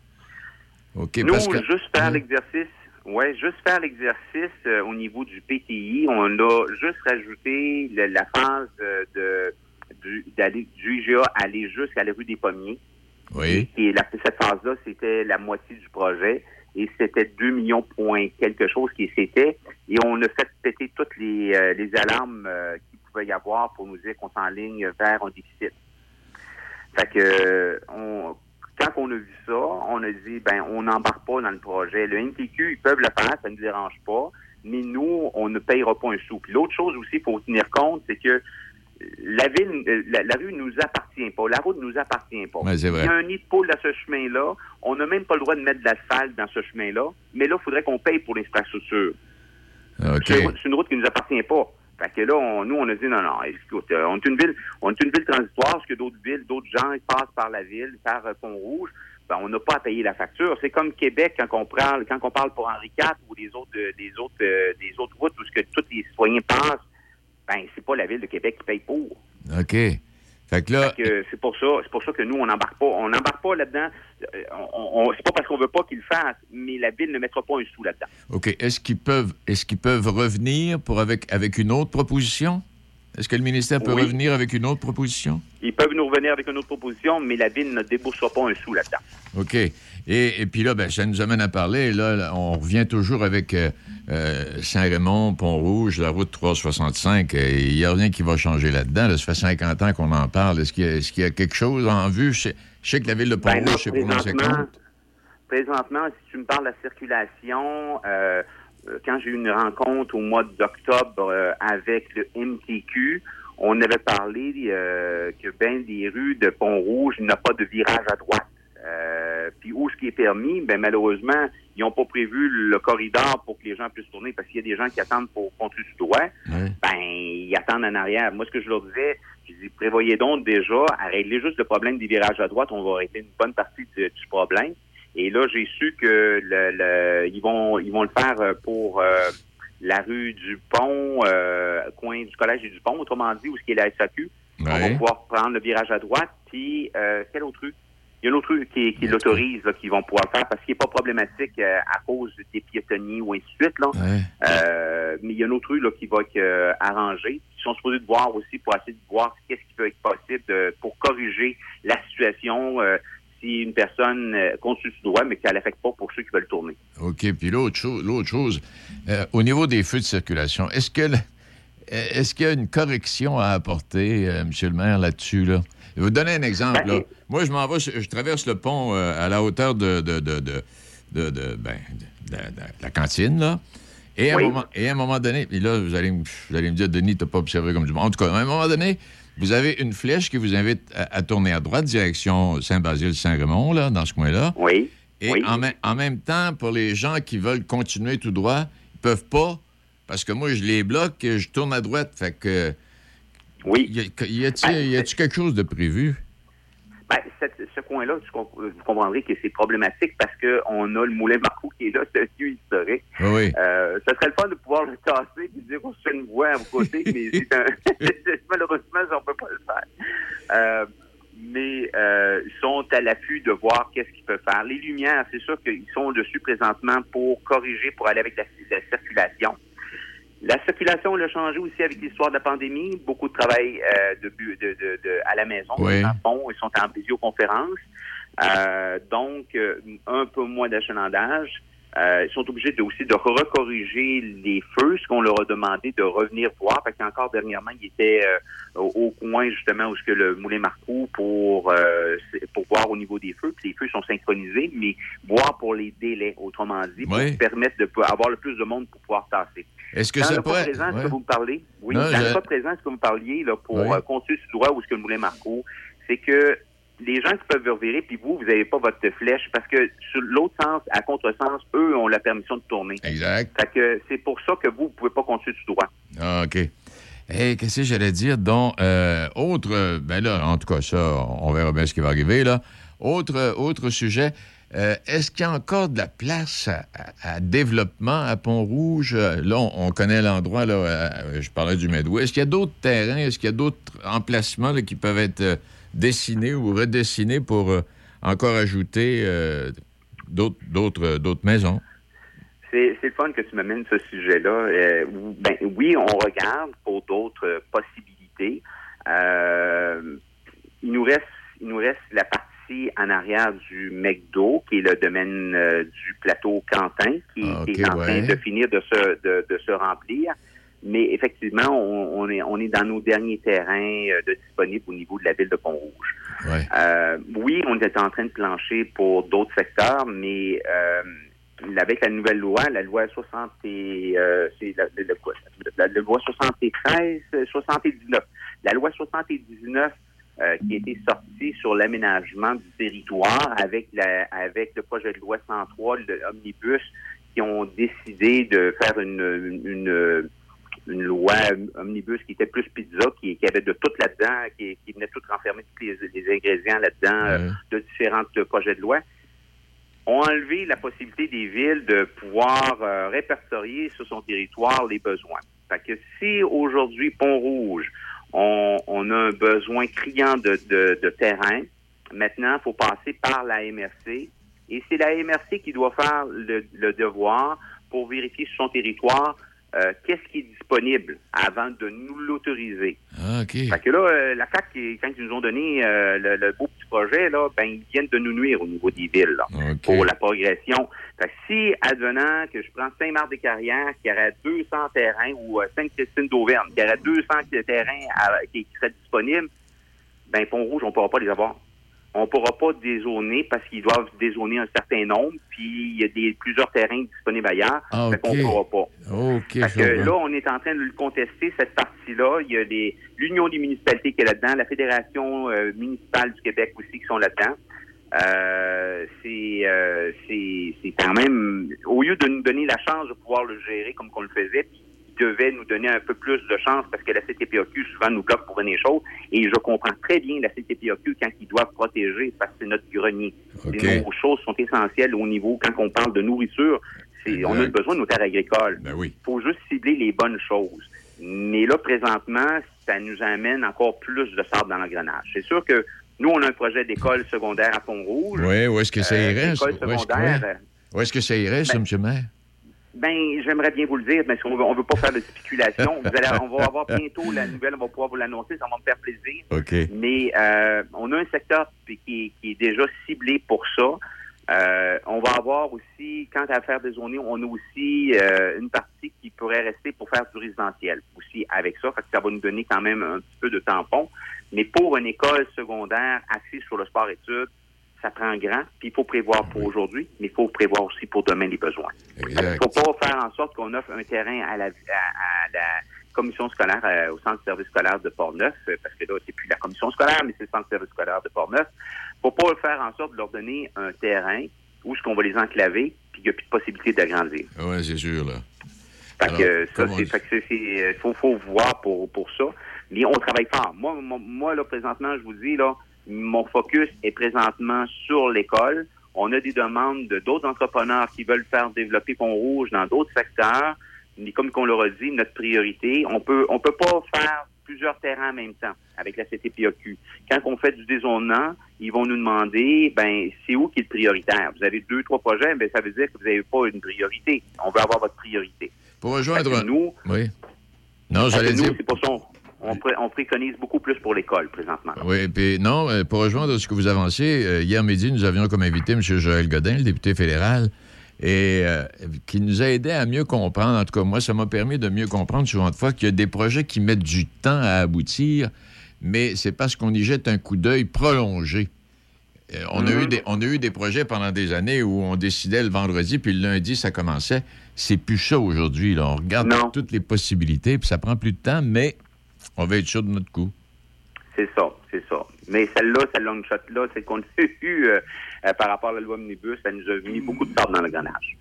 OK, Nous, parce que... juste faire l'exercice, ouais, juste faire l'exercice euh, au niveau du PTI, on a juste rajouté le- la phase euh, de du, d'aller du IGA aller jusqu'à la rue des Pommiers. Oui. Et la, cette phase-là, c'était la moitié du projet. Et c'était 2 millions point quelque chose qui c'était. Et on a fait péter toutes les, euh, les alarmes euh, qu'il pouvait y avoir pour nous dire qu'on s'enligne vers un déficit. Fait que euh, on, quand on a vu ça, on a dit ben on n'embarque pas dans le projet. Le NTQ, ils peuvent le faire, ça ne nous dérange pas, mais nous, on ne payera pas un sou. Puis l'autre chose aussi, il faut tenir compte, c'est que la ville, euh, la, la rue nous appartient pas, la route nous appartient pas. Ouais, c'est vrai. Il y a un nid de poule à ce chemin-là. On n'a même pas le droit de mettre de l'asphalte dans ce chemin-là. Mais là, il faudrait qu'on paye pour l'infrastructure. OK. C'est une route- c'est une route qui nous appartient pas. Fait que là, on- nous, on a dit non, non, écoute, euh, on est une ville, on est une ville transitoire, parce que d'autres villes, d'autres gens passent par la ville, par euh, Pont-Rouge. Ben, on n'a pas à payer la facture. C'est comme Québec quand on parle, quand on parle pour Henri IV ou les autres, euh, des autres, euh, des autres routes où ce que tous les citoyens passent. Ben, c'est pas la ville de Québec qui paye pour. OK. Fait que là... C'est pour ça, c'est pour ça que nous on n'embarque pas, on n'embarque pas là-dedans. Euh, on, on- c'est pas parce qu'on veut pas qu'ils le fassent, mais la ville ne mettra pas un sou là-dedans. OK. Est-ce qu'ils peuvent, est-ce qu'ils peuvent revenir pour avec, avec une autre proposition? Est-ce que le ministère peut Oui. revenir avec une autre proposition? Ils peuvent nous revenir avec une autre proposition, mais la ville ne déboursera pas un sou là-dedans. OK. Et, et puis là, ben, ça nous amène à parler. Là, on revient toujours avec euh, euh, Saint-Raymond, Pont-Rouge, la route 365. Euh, Il n'y a rien qui va changer là-dedans. là. Ça fait 50 ans qu'on en parle. Est-ce qu'il y, y a quelque chose en vue? Je sais, que la ville de Ben Pont-Rouge s'est prononcée présentement, si tu me parles de la circulation, euh, quand j'ai eu une rencontre au mois d'octobre euh, avec le MTQ, on avait parlé euh, que ben des rues de Pont-Rouge n'a pas de virage à droite. Euh, puis où ce qui est permis, ben malheureusement, ils n'ont pas prévu le corridor pour que les gens puissent tourner parce qu'il y a des gens qui attendent pour continuer tout droit. Ben, ils attendent en arrière. Moi, ce que je leur disais, je dis, prévoyez donc déjà à régler juste le problème des virages à droite. On va régler une bonne partie du, du problème. Et là, j'ai su que le, le- ils vont ils vont le faire euh, pour euh, la rue du Pont, euh, coin du collège et du Pont, autrement dit, où ce qui est la SAQ. On va pouvoir prendre le virage à droite. Puis, quel autre rue? Il y a une autre rue qui, qui l'autorise, qu'ils vont pouvoir le faire parce qu'il n'est pas problématique euh, à cause des piétonniers ou ainsi de suite. Là. Euh, mais il y a une autre rue là, qui va être euh, arrangée. Ils sont supposés de voir aussi pour essayer de voir qu'est-ce qui peut être possible de- pour corriger la situation euh, si une personne continue tout droit, mais qu'elle n'affecte pas pour ceux qui veulent tourner. OK. Puis l'autre chose, l'autre chose au niveau des feux de circulation, est-ce que est-ce qu'il y a une correction à apporter, M. le maire, là-dessus? Là? Je vais vous donner un exemple. Ben, là. Moi, je m'en vais, je, je traverse le pont euh, à la hauteur de, de, de, de, de- de- ben, la cantine, là. Et à, un moment, et à un moment donné, puis là, vous allez, me- vous allez me dire, Denis, t'as pas observé comme du monde. En tout cas, à un moment donné, vous avez une flèche qui vous invite à, à tourner à droite, direction Saint-Basile-Saint-Raymond, là, dans ce coin-là. Oui. Et Oui. En, même- en même temps, pour les gens qui veulent continuer tout droit, ils peuvent pas, parce que moi, je les bloque, et je tourne à droite. Fait que. Oui. Y a- y a-t-il quelque chose de prévu? Ben, cette- ce coin-là, vous comprendrez que c'est problématique parce qu'on a le moulin Marcoux qui est là, c'est un lieu historique. Oui, oui. Euh, ça serait le fun de pouvoir le tasser et dire qu'on se fait une voie à vos côtés, <laughs> mais c'est un... <laughs> malheureusement, on ne peut pas le faire. Euh, mais euh, ils sont à l'affût de voir qu'est-ce qu'ils peuvent faire. Les lumières, c'est sûr qu'ils sont dessus présentement pour corriger, pour aller avec la, la circulation. La circulation, on l'a changé aussi avec l'histoire de la pandémie. Beaucoup de travail euh, de, bu- de, de- de- à la maison. Oui. Le fond, ils sont en visioconférence. Euh, donc, euh, un peu moins d'achalandage. Euh, ils sont obligés de, aussi de recorriger les feux, ce qu'on leur a demandé de revenir voir, parce qu'encore dernièrement, ils étaient euh, au, au coin justement où ce que le Moulin Marcoux pour euh, pour voir au niveau des feux, puis les feux sont synchronisés, mais voir pour les délais, autrement dit, pour Oui. permettre de avoir le plus de monde pour pouvoir tasser. Est-ce que dans ça le pourrait- présent, ouais. que vous me parlez? Oui, Non, dans je- le cas présent, est-ce que vous me parliez là, pour Oui. euh, continuer ce droit où est-ce que le Moulin Marcoux, c'est que les gens qui peuvent revirer, puis vous, vous n'avez pas votre flèche, parce que sur l'autre sens, à contresens, eux ont la permission de tourner. Exact. Fait que c'est pour ça que vous ne pouvez pas continuer tout droit. Ah, OK. Hey, qu'est-ce que j'allais dire? Donc, euh, autre, ben là, en tout cas, ça, on verra bien ce qui va arriver, là. Autre, autre sujet, euh, est-ce qu'il y a encore de la place à, développement à Pont-Rouge? Euh, Là, on, on connaît l'endroit, euh, je parlais du Medway. Est-ce qu'il y a d'autres terrains, est-ce qu'il y a d'autres emplacements qui peuvent être dessinés ou redessinés pour encore ajouter d'autres, maisons? C'est fun que tu m'amènes ce sujet-là. Ben, oui, on regarde pour d'autres possibilités. Il nous reste, il nous reste la partie en arrière du McDo, qui est le domaine euh, du plateau Quentin, qui, Ah, qui est en train de finir de se, de, de se remplir. Mais effectivement, on, on est, on est dans nos derniers terrains euh, de disponibles au niveau de la ville de Pont-Rouge. Ouais. Euh, oui, on est en train de plancher pour d'autres secteurs, mais euh, avec la nouvelle loi, la loi 60 et, euh, c'est la, la- la- loi 73, euh, 79. La loi 79 euh, qui a été sortie sur l'aménagement du territoire avec la, avec le projet de loi 103, le omnibus, qui ont décidé de faire une, une, une loi omnibus qui était plus pizza, qui, qui avait de tout là-dedans, qui, qui venait tout renfermer tous les, les ingrédients là-dedans euh, de différents euh, projets de loi, ont enlevé la possibilité des villes de pouvoir euh, répertorier sur son territoire les besoins. Fait que si aujourd'hui, Pont-Rouge, on, a un besoin criant de, de, de terrain, maintenant, il faut passer par la MRC. Et c'est la MRC qui doit faire le, le devoir pour vérifier sur son territoire euh, qu'est-ce qui est disponible avant de nous l'autoriser? Ah, OK. Fait que là, euh, la CAC, quand ils nous ont donné euh, le, le beau petit projet, là, ben, ils viennent de nous nuire au niveau des villes, là, pour la progression. Fait que si, advenant que je prends Saint-Marc-des-Carrières, qui aurait 200 terrains, ou euh, Sainte-Christine d'Auvergne, qui aurait 200 terrains à- qui, qui seraient disponibles, ben, Pont-Rouge, on ne pourra pas les avoir. On ne pourra pas dézoner parce qu'ils doivent dézoner un certain nombre, puis il y a des, plusieurs terrains disponibles ailleurs. Ah, Fait qu'on OK. ne pourra pas. Je que là, on est en train de le contester, cette partie-là. Il y a l'Union des municipalités qui est là-dedans, la Fédération euh, municipale du Québec aussi qui sont là-dedans. Euh, c'est, euh, c'est, c'est quand même, au lieu de nous donner la chance de pouvoir le gérer comme qu'on le faisait, puis ils devaient nous donner un peu plus de chance parce que la CTPAQ souvent nous bloque pour des choses. Et je comprends très bien la CTPAQ quand ils doivent protéger parce que c'est notre grenier. Nos choses sont essentielles au niveau, quand on parle de nourriture, c'est, on a besoin de nos terres agricoles. Ben oui. Il faut juste cibler les bonnes choses. Mais là, présentement, ça nous amène encore plus de sable dans l'engrenage. C'est sûr que nous, on a un projet d'école secondaire à Pont-Rouge. Oui, où est-ce que ça Euh, irait? Où est-ce que- secondaire, ouais. Où est-ce que ça irait, ça, M. Maire? Ben, j'aimerais bien vous le dire, mais on veut, on veut pas faire de spéculation. Vous allez, on va avoir <laughs> bientôt la nouvelle, on va pouvoir vous l'annoncer, ça va me faire plaisir. OK. Mais euh, on a un secteur qui, est déjà ciblé pour ça. Euh, on va avoir aussi, quant à faire des zones, on a aussi euh, une partie qui pourrait rester pour faire du résidentiel aussi avec ça. Fait que ça va nous donner quand même un petit peu de tampon. Mais pour une école secondaire assise sur le sport-études, ça prend grand, puis il faut prévoir pour aujourd'hui, mais il faut prévoir aussi pour demain les besoins. Il ne faut pas faire en sorte qu'on offre un terrain à la, à- à la commission scolaire, euh, au centre de service scolaire de Port-Neuf, euh, parce que là, c'est plus la commission scolaire, mais c'est le centre de service scolaire de Port-Neuf. faut pas faire en sorte de leur donner un terrain où est-ce qu'on va les enclaver, puis il n'y a plus de possibilité d'agrandir. Oui, c'est sûr, là. Fait Alors, que ça, c'est, fait que c'est, euh, faut, faut voir pour, pour ça. Mais on travaille fort. Moi, moi, là, présentement, je vous dis, là, mon focus est présentement sur l'école. On a des demandes de d'autres entrepreneurs qui veulent faire développer Pont-Rouge dans d'autres secteurs. Mais comme qu'on leur a dit, notre priorité, on peut, on peut pas faire plusieurs terrains en même temps avec la CTPAQ. Quand on fait du dézonement, ils vont nous demander, ben, c'est où qui est le prioritaire? Vous avez deux, trois projets, ben, ça veut dire que vous n'avez pas une priorité. On veut avoir votre priorité. Pour rejoindre... Nous, Oui. Non, j'allais nous, dire... c'est pour on, on pré- on préconise beaucoup plus pour l'école présentement. Oui, puis non, euh, pour rejoindre ce que vous avancez, euh, hier midi, nous avions comme invité M. Joël Godin, le député fédéral, et euh, qui nous a aidé à mieux comprendre. En tout cas, moi, ça m'a permis de mieux comprendre souvent de fois qu'il y a des projets qui mettent du temps à aboutir, mais c'est parce qu'on y jette un coup d'œil prolongé. Euh, on, a eu des, on a eu des projets pendant des années où on décidait le vendredi, puis le lundi, ça commençait. C'est plus ça aujourd'hui. On regarde toutes les possibilités, puis ça prend plus de temps, mais on va être sûr de notre coup. C'est ça, c'est ça. Mais celle-là, cette long shot-là, c'est qu'on a <laughs> eu euh, euh, par rapport à la loi Omnibus, ça nous a mis beaucoup de sable dans le grenage.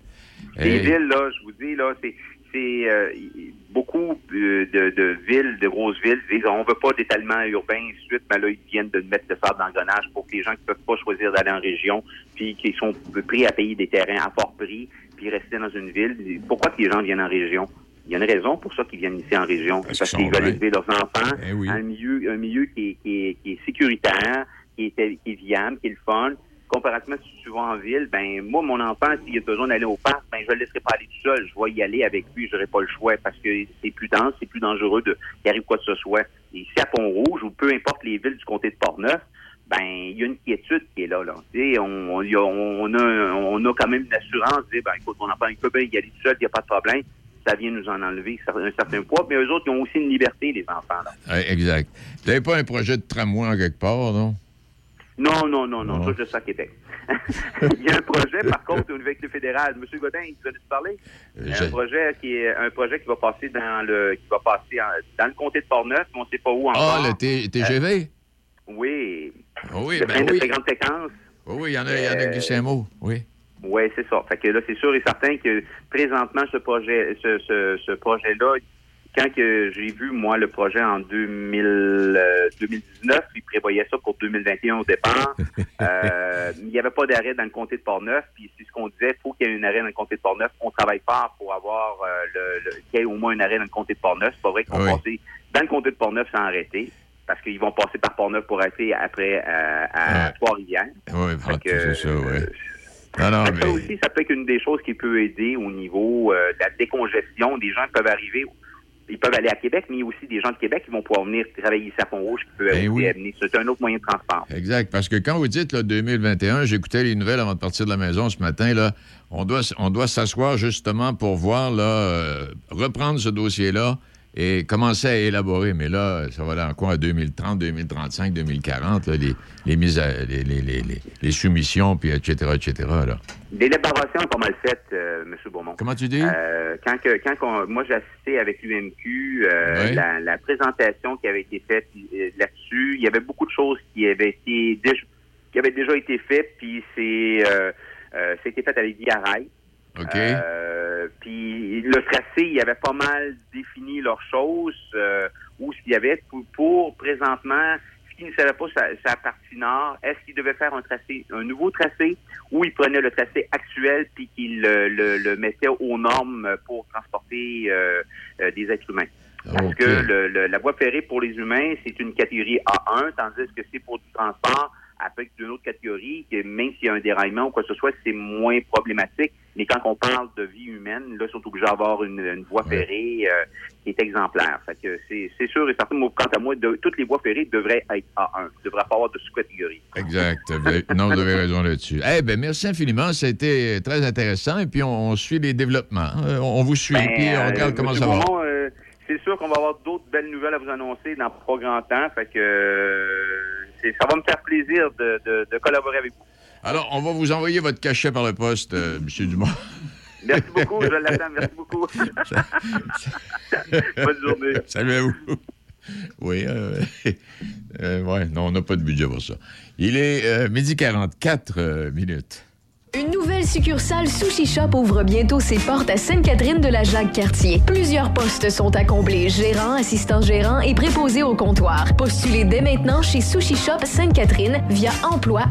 Les villes, là, je vous dis, là, c'est c'est euh, beaucoup de, de villes, de grosses villes, disent on veut pas d'étalement urbain, et suite, mais là, ils viennent de mettre le sable dans le grenage pour que les gens qui peuvent pas choisir d'aller en région, puis qui sont prêts à payer des terrains à fort prix, puis rester dans une ville. Pourquoi que les gens viennent en région? Il y a une raison pour ça qu'ils viennent ici en région. C'est parce qu'ils veulent élever leurs enfants Eh oui. un milieu, un milieu qui est, qui est, qui est sécuritaire, qui est, qui est viable, qui est le fun. Comparativement, si tu vas en ville, ben moi, mon enfant, s'il a besoin d'aller au parc, ben je le laisserai pas aller tout seul. Je vais y aller avec lui, j'aurai pas le choix parce que c'est plus dense, c'est plus dangereux de qu'il arrive quoi que ce soit. Et ici à Pont-Rouge, ou peu importe les villes du comté de Portneuf, ben il y a une quiétude qui est là. là. On, on, on a, on a quand même une assurance, dire, ben écoute, mon enfant, il peut bien y aller tout seul, il n'y a pas de problème. Ça vient nous en enlever un certain poids, mais eux autres, ils ont aussi une liberté, les enfants. Là. Exact. Vous n'avez pas un projet de tramway en quelque part, non? Non, non, non, non, ça, je sais à Québec. <laughs> Il y a un projet, par <laughs> contre, au niveau fédéral. Monsieur Godin, vous allez te parler? Il y a un projet qui est un projet qui va passer dans le qui va passer en- dans le comté de Portneuf, mais on ne sait pas où encore. Ah, le T- TGV? Oui. Ah oui, ben de oui. très grande séquence. Oui, oui, il y en a, il y en a qui mot. Oui. Oui, c'est ça. Fait que là, c'est sûr et certain que présentement, ce projet, ce, ce, ce projet-là, quand que j'ai vu, moi, le projet en 2000, euh, 2019, il prévoyait ça pour 2021 au départ. <laughs> Euh, il n'y avait pas d'arrêt dans le comté de Portneuf, puis c'est ce qu'on disait, il faut qu'il y ait un arrêt dans le comté de Portneuf. On travaille fort pour avoir euh, le, le- qu'il y ait au moins un arrêt dans le comté de Portneuf. C'est pas vrai qu'on Oui. va passer dans le comté de Portneuf sans arrêter, parce qu'ils vont passer par Portneuf pour arrêter après euh, à Trois-Rivières. Oui, c'est ça, oui. Non, non, Ça aussi, ça peut être une des choses qui peut aider au niveau euh, de la décongestion. Des gens peuvent arriver, ils peuvent aller à Québec, mais il y a aussi des gens de Québec qui vont pouvoir venir travailler ici à Pont-Rouge qui peuvent Ben oui. amener. C'est un autre moyen de transport. Exact. Parce que quand vous dites là, 2021, j'écoutais les nouvelles avant de partir de la maison ce matin, là, on doit, on doit s'asseoir justement pour voir, là, euh, reprendre ce dossier-là et commencer à élaborer. Mais là, ça va dans quoi, à 2030, 2035, 2040, là, les, les, mises à- les, les, les, soumissions, puis etc., etc., là. L'élaboration pas mal faite, euh, M. Beaumont. Comment tu dis? Euh, quand que, quand moi, j'ai assisté avec l'UMQ, euh, Oui. la, la présentation qui avait été faite là-dessus, il y avait beaucoup de choses qui avaient été déjà, qui avaient déjà été faites, puis c'est euh, c'était fait avec Guy. OK. Euh, puis le tracé, il avait pas mal défini leurs choses, euh, où ce qu'il y avait pour, pour présentement, ce qui ne savait pas sa, sa partie nord, est-ce qu'il devait faire un tracé, un nouveau tracé, ou il prenait le tracé actuel puis qu'il le, le- le mettait aux normes pour transporter euh, euh, des êtres humains? Parce OK. que le- le- la voie ferrée pour les humains, c'est une catégorie A1, tandis que c'est pour du transport avec une autre catégorie, que même s'il y a un déraillement ou quoi que ce soit, c'est moins problématique. Mais quand on parle de vie humaine, là, ils sont obligés d'avoir une, une voie ferrée euh, qui est exemplaire. Fait que c'est c'est sûr et certain, quant à moi, de- toutes les voies ferrées devraient être A1. Il ne devrait pas avoir de sous-catégorie. Exact. Non, vous avez <laughs> raison là-dessus. Eh bien, merci infiniment. Ça a été très intéressant. Et puis, on, on suit les développements. Euh, On vous suit, Ben, puis on euh, regarde comment ça va. Euh, c'est sûr qu'on va avoir d'autres belles nouvelles à vous annoncer dans pas grand temps. Fait que euh, ça va me faire plaisir de, de- de collaborer avec vous. Alors, on va vous envoyer votre cachet par le poste, euh, M. Dumont. Merci beaucoup, je l'attends. Merci beaucoup. <laughs> Bonne journée. <laughs> Salut à vous. Oui, euh, euh, ouais, non, on n'a pas de budget pour ça. Il est euh, midi 44 euh, minutes. Une nouvelle succursale Sushi Shop ouvre bientôt ses portes à Sainte-Catherine de la Jacques-Cartier. Plusieurs postes sont à combler, gérant, assistant gérant et préposé au comptoir. Postulez dès maintenant chez Sushi Shop Sainte-Catherine via emploi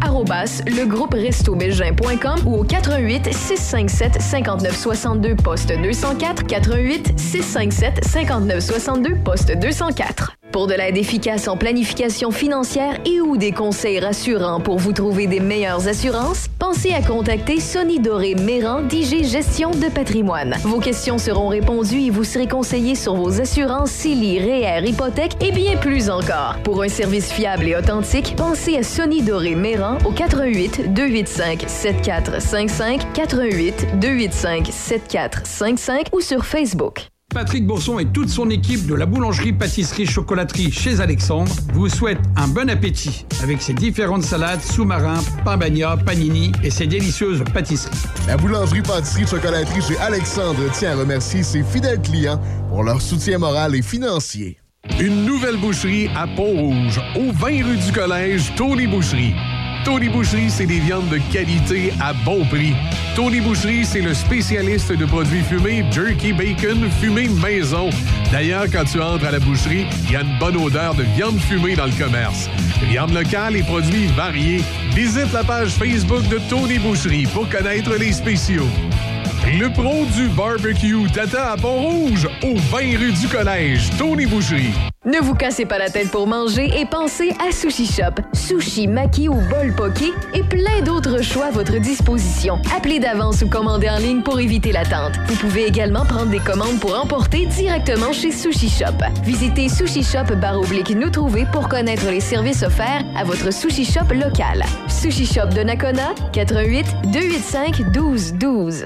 ou au 88 657 5962 poste 204 88 657 5962 poste 204. Pour de l'aide efficace en planification financière et ou des conseils rassurants pour vous trouver des meilleures assurances, pensez à contacter Sonny Doré Méran d'IG Gestion de patrimoine. Vos questions seront répondues et vous serez conseillé sur vos assurances CELI, REER, hypothèque et bien plus encore. Pour un service fiable et authentique, pensez à Sonny Doré Méran au 88 285 7455 88 285 7455 ou sur Facebook. Patrick Bourson et toute son équipe de la boulangerie-pâtisserie-chocolaterie chez Alexandre vous souhaitent un bon appétit avec ses différentes salades, sous-marins, pain bagna, panini et ses délicieuses pâtisseries. La boulangerie-pâtisserie-chocolaterie chez Alexandre tient à remercier ses fidèles clients pour leur soutien moral et financier. Une nouvelle boucherie à Pont-Rouge, au 20 rue du Collège, Tony Boucherie. Tony Boucherie, c'est des viandes de qualité à bon prix. Tony Boucherie, c'est le spécialiste de produits fumés, jerky, bacon, fumé maison. D'ailleurs, quand tu entres à la boucherie, il y a une bonne odeur de viande fumée dans le commerce. Viande locale et produits variés. Visite la page Facebook de Tony Boucherie pour connaître les spéciaux. Le pro du barbecue t'attend à Pont-Rouge, au 20 rue du Collège, Tony Boucherie. Ne vous cassez pas la tête pour manger et pensez à Sushi Shop. Sushi, maki ou bol poké et plein d'autres choix à votre disposition. Appelez d'avance ou commandez en ligne pour éviter l'attente. Vous pouvez également prendre des commandes pour emporter directement chez Sushi Shop. Visitez Sushi Shop oblique nous trouver pour connaître les services offerts à votre Sushi Shop local. Sushi Shop de Nakona, 88 285 1212.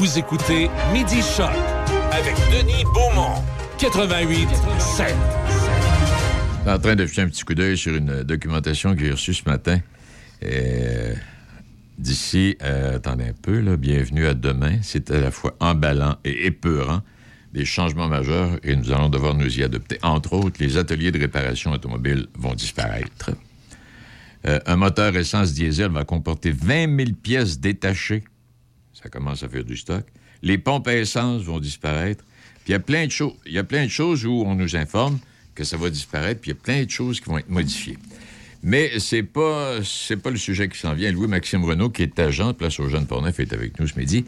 Vous écoutez Midi Choc avec Denis Beaumont, 88 7. en train de jeter un petit coup d'œil sur une documentation que j'ai reçue ce matin. D'ici, euh, attendez un peu, bienvenue à demain. C'est à la fois emballant et épeurant. Des changements majeurs et nous allons devoir nous y adopter. Entre autres, les ateliers de réparation automobile vont disparaître. Euh, un moteur essence diesel va comporter 20 000 pièces détachées ça commence à faire du stock. Les pompes à essence vont disparaître. Puis il y a plein de choses. Il y a plein de choses où on nous informe que ça va disparaître, puis il y a plein de choses qui vont être modifiées. Mais c'est pas pas le sujet qui s'en vient. Louis-Maxime Renault, qui est agent de Place aux Jeunes Portneuf, est avec nous ce midi.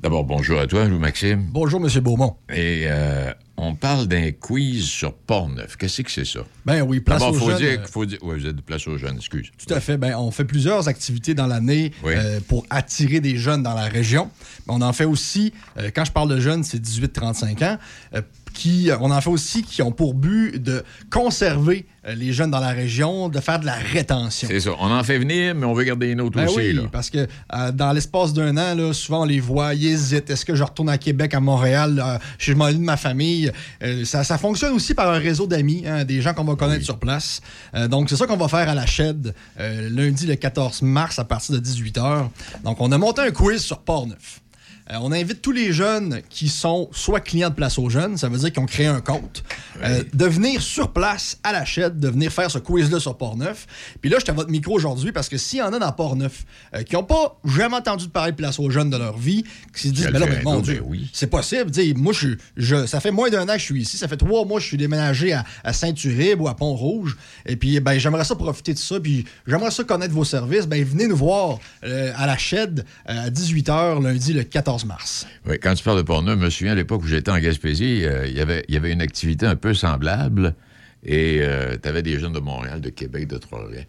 D'abord, bonjour à toi, Louis-Maxime. Bonjour, M. Beaumont. Et euh, on parle d'un quiz sur Portneuf. Qu'est-ce que c'est ça? Ben oui, Place aux faut Jeunes. Dire, euh, faut dire, ouais, vous êtes de Place aux Jeunes, excuse. Tout à fait. Ben, on fait plusieurs activités dans l'année Oui. euh, pour attirer des jeunes dans la région. Mais on en fait aussi, euh, quand je parle de jeunes, c'est 18-35 ans, qui, on en fait aussi qui ont pour but de conserver euh, les jeunes dans la région, de faire de la rétention. C'est ça. On en fait venir, mais on veut garder les nôtres Ben aussi. oui, là. parce que euh, dans l'espace d'un an, là, souvent on les voit, ils hésitent. Est-ce que je retourne à Québec, à Montréal, euh, je m'en de ma famille? Euh, ça, ça fonctionne aussi par un réseau d'amis, hein, des gens qu'on va connaître sur place. Donc c'est ça qu'on va faire à la Shed lundi le 14 mars à partir de 18h. Donc on a monté un quiz sur Port-Neuf. Euh, on invite tous les jeunes qui sont soit clients de Place aux Jeunes, ça veut dire qu'ils ont créé un compte, euh, de venir sur place à la chaîne, de venir faire ce quiz-là sur Port-Neuf. Puis là, je suis à votre micro aujourd'hui parce que s'il y en a dans Port-Neuf euh, qui n'ont pas jamais entendu parler de Place aux Jeunes de leur vie, qui se disent, ben là, ben, fait, mon ben Dieu, oui. c'est possible. Sais, moi, je, ça fait moins d'un an que je suis ici. Ça fait trois mois que je suis déménagé à, à Saint-Uribe ou à Pont-Rouge. Et puis, ben, j'aimerais ça profiter de ça. Puis, j'aimerais ça connaître vos services. Ben, venez nous voir à la euh, à 18h lundi le 14 Oui, quand tu parles de Portneuf, je me souviens à l'époque où j'étais en Gaspésie, euh, il y avait- une activité un peu semblable et tu avais des jeunes de Montréal, de Québec, de Trois-Rivières.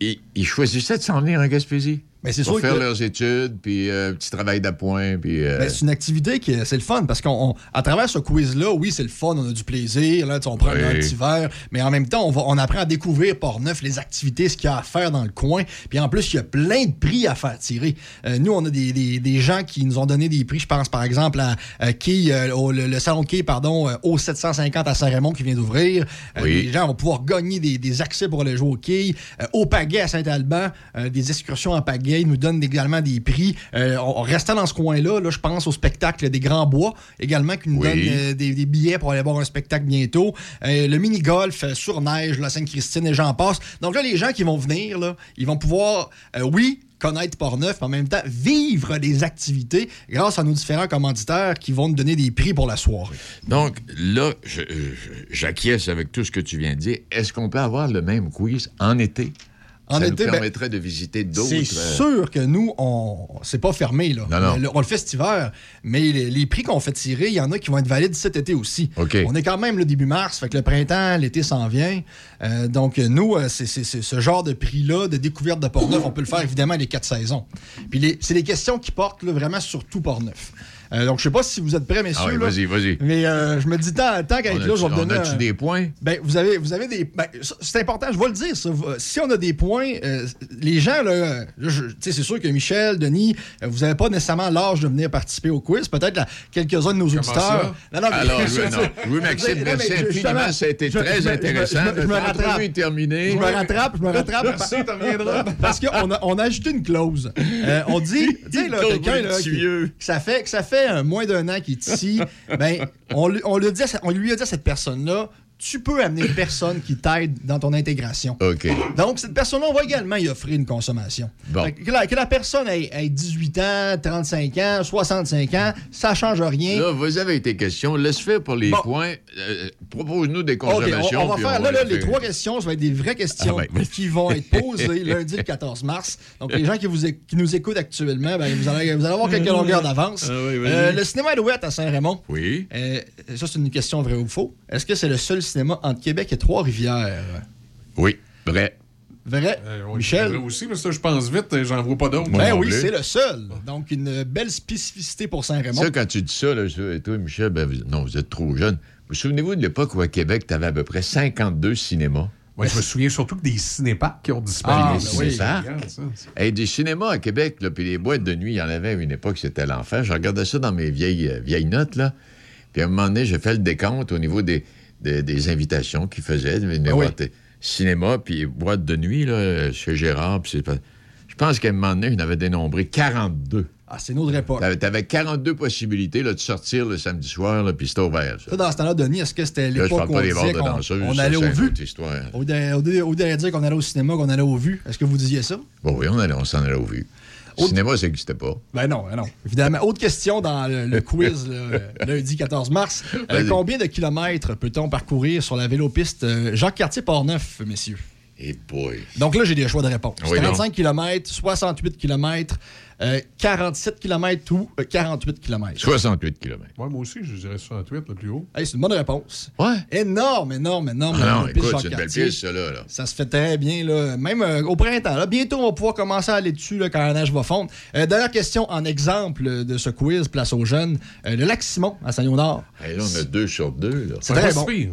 Ils choisissaient de s'en venir en Gaspésie. Mais c'est sûr faire que- leurs études, puis euh, petit travail d'appoint, puis... euh, c'est une activité qui est- c'est le fun parce qu'à travers ce quiz-là, oui, c'est le fun, on a du plaisir, là, on prend Oui. un petit verre, mais en même temps, on, va, on apprend à découvrir Port-Neuf, les activités, ce qu'il y a à faire dans le coin. Puis en plus, il y a plein de prix à faire tirer. Euh, nous, on a des, des- des gens qui nous ont donné des prix. Je pense par exemple à, à euh, au- le, le salon de quai, pardon, au 750 à Saint-Raymond qui vient d'ouvrir. Oui. Les gens vont pouvoir gagner des, des accès pour aller jouer au quai. Au Pagaie à Saint-Alban, des excursions en pagaie. Nous donne également des prix. Euh, on, on restant dans ce coin-là, là, je pense au spectacle des Grands Bois, également, qui nous Oui. donne euh, des, des billets pour aller voir un spectacle bientôt. Euh, le mini-golf euh, sur neige, la Sainte-Christine et j'en passe. Donc là, les gens qui vont venir, là, ils vont pouvoir, euh, oui, connaître Portneuf, mais en même temps vivre des activités grâce à nos différents commanditaires qui vont nous donner des prix pour la soirée. Donc, là, j'acquiesce avec tout ce que tu viens de dire. Est-ce qu'on peut avoir le même quiz en été? En Ça été, nous ben, permettrait de visiter d'autres... C'est euh, sûr que nous, on c'est pas fermé. Là. Non, non. Le- on le fait cet hiver, mais les, les prix qu'on fait tirer, il y en a qui vont être valides cet été aussi. On est quand même le début mars, fait que le printemps, l'été s'en vient. Euh, donc, nous, euh, c'est ce genre de prix-là, de découverte de Port-Neuf, on peut le faire évidemment les quatre saisons. Puis les- c'est des questions qui portent là, vraiment sur tout Port-Neuf. Euh, donc, je sais pas si vous êtes prêts, messieurs. Ah oui, vas-y, vas-y. Mais euh, je me dis, tant, tant qu'à être là, je vais vous donner. on a-tu des points? Ben, vous avez, vous avez des. ben, c'est important, je vais le dire. ça. Si on a des points, euh, les gens, là, euh, tu sais, c'est sûr que Michel, Denis, euh, vous n'avez pas nécessairement l'âge de venir participer au quiz. Peut-être quelques-uns de nos auditeurs. ça? Non, non, mais- Alors, non, mais merci infiniment. Ça a été je- très je intéressant. je me- je me Notre rattrape. est. Je me rattrape, je me rattrape. Merci. <laughs> Parce qu'on a, on a ajouté une clause. Euh, on dit, <laughs> tu sais, quelqu'un là, ça fait, que ça fait euh, moins d'un an qu'il est ici, <laughs> ben, on, dit à on lui a dit à cette personne-là, tu peux amener une personne qui t'aide dans ton intégration. OK. Donc, cette personne-là, on va également y offrir une consommation. Bon. Que, la, que la personne ait, ait 18 ans, 35 ans, 65 ans, ça change rien. Là, vous avez tes questions. Laisse faire pour les Bon. points. Euh, Propose-nous des OK, on, consommations. on va faire là, là, les trois questions, ça va être des vraies questions Ah ben, qui vont être posées <laughs> lundi le 14 mars. Donc, les gens qui, vous, qui nous écoutent actuellement, ben, vous, allez, vous allez avoir quelques longueurs d'avance. Ah oui. Euh, le cinéma Alouette à Saint-Raymond. Oui. Euh, ça, c'est une question vraie ou faux. Est-ce que c'est le seul cinéma entre Québec et Trois-Rivières? Oui, vrai. Vrai. Euh, oui, Michel? vrai aussi, mais ça, je pense vite, et j'en vois pas d'autres. Ben oui, c'est le seul. Donc, une belle spécificité pour Saint-Raymond. Ça, quand tu dis ça, là, toi, Michel, ben, vous- non, vous êtes trop jeune. Vous souvenez-vous de l'époque où à Québec, tu avais à peu près 52 cinémas? Ouais, je me souviens surtout que des cinéparcs qui ont disparu. Ah, des ben oui. Hey, des cinémas à Québec, là, puis les boîtes de nuit, il y en avait à une époque, c'était l'enfer. Je regardais ça dans mes vieilles, euh, vieilles notes, là. Puis à un moment donné, j'ai fait le décompte au niveau des, des, des invitations qu'ils faisaient. de venir Ah oui. voir tes- cinéma, puis boîte de nuit, là, chez Gérard. puis Je pense qu'à un moment donné, il en avait dénombré 42. Ah, c'est une autre époque. T'avais, t'avais 42 possibilités là, de sortir le samedi soir, là, puis c'était ouvert. Ça. Dans ce temps-là, Denis, est-ce que c'était Là, je l'époque parle où pas on disait de qu'on on allait. Au lieu au lieu- au d'aller dire qu'on allait au cinéma, qu'on allait aux vues, est-ce que vous disiez ça? Bon, oui, on, allait, on s'en allait aux vues. Le cinéma, ça n'existait pas. Ben non, ben non. Évidemment. Autre question dans le, le <laughs> quiz lundi 14 mars. Euh, combien de kilomètres peut-on parcourir sur la vélopiste euh, Jacques-Cartier-Portneuf, messieurs? Et boy. Donc là, j'ai des choix de réponse. Oui, 35 km, 68 km, 47 km ou euh, 48 km. 68 km. Ouais, moi aussi, je dirais 68, le plus haut. Hey, c'est une bonne réponse. Ouais. Énorme, énorme, énorme. Ah non, écoute, c'est une belle piste, ça, là. là. Ça se fait très bien, là. même euh, au printemps. Là. Bientôt, on va pouvoir commencer à aller dessus là, quand la neige va fondre. Euh, dernière question en exemple de ce quiz, place aux jeunes. Euh, le lac Simon à Saint-Léonard. Hey, là, on a deux sur deux. Là. C'est Ouais, très bon. ouais.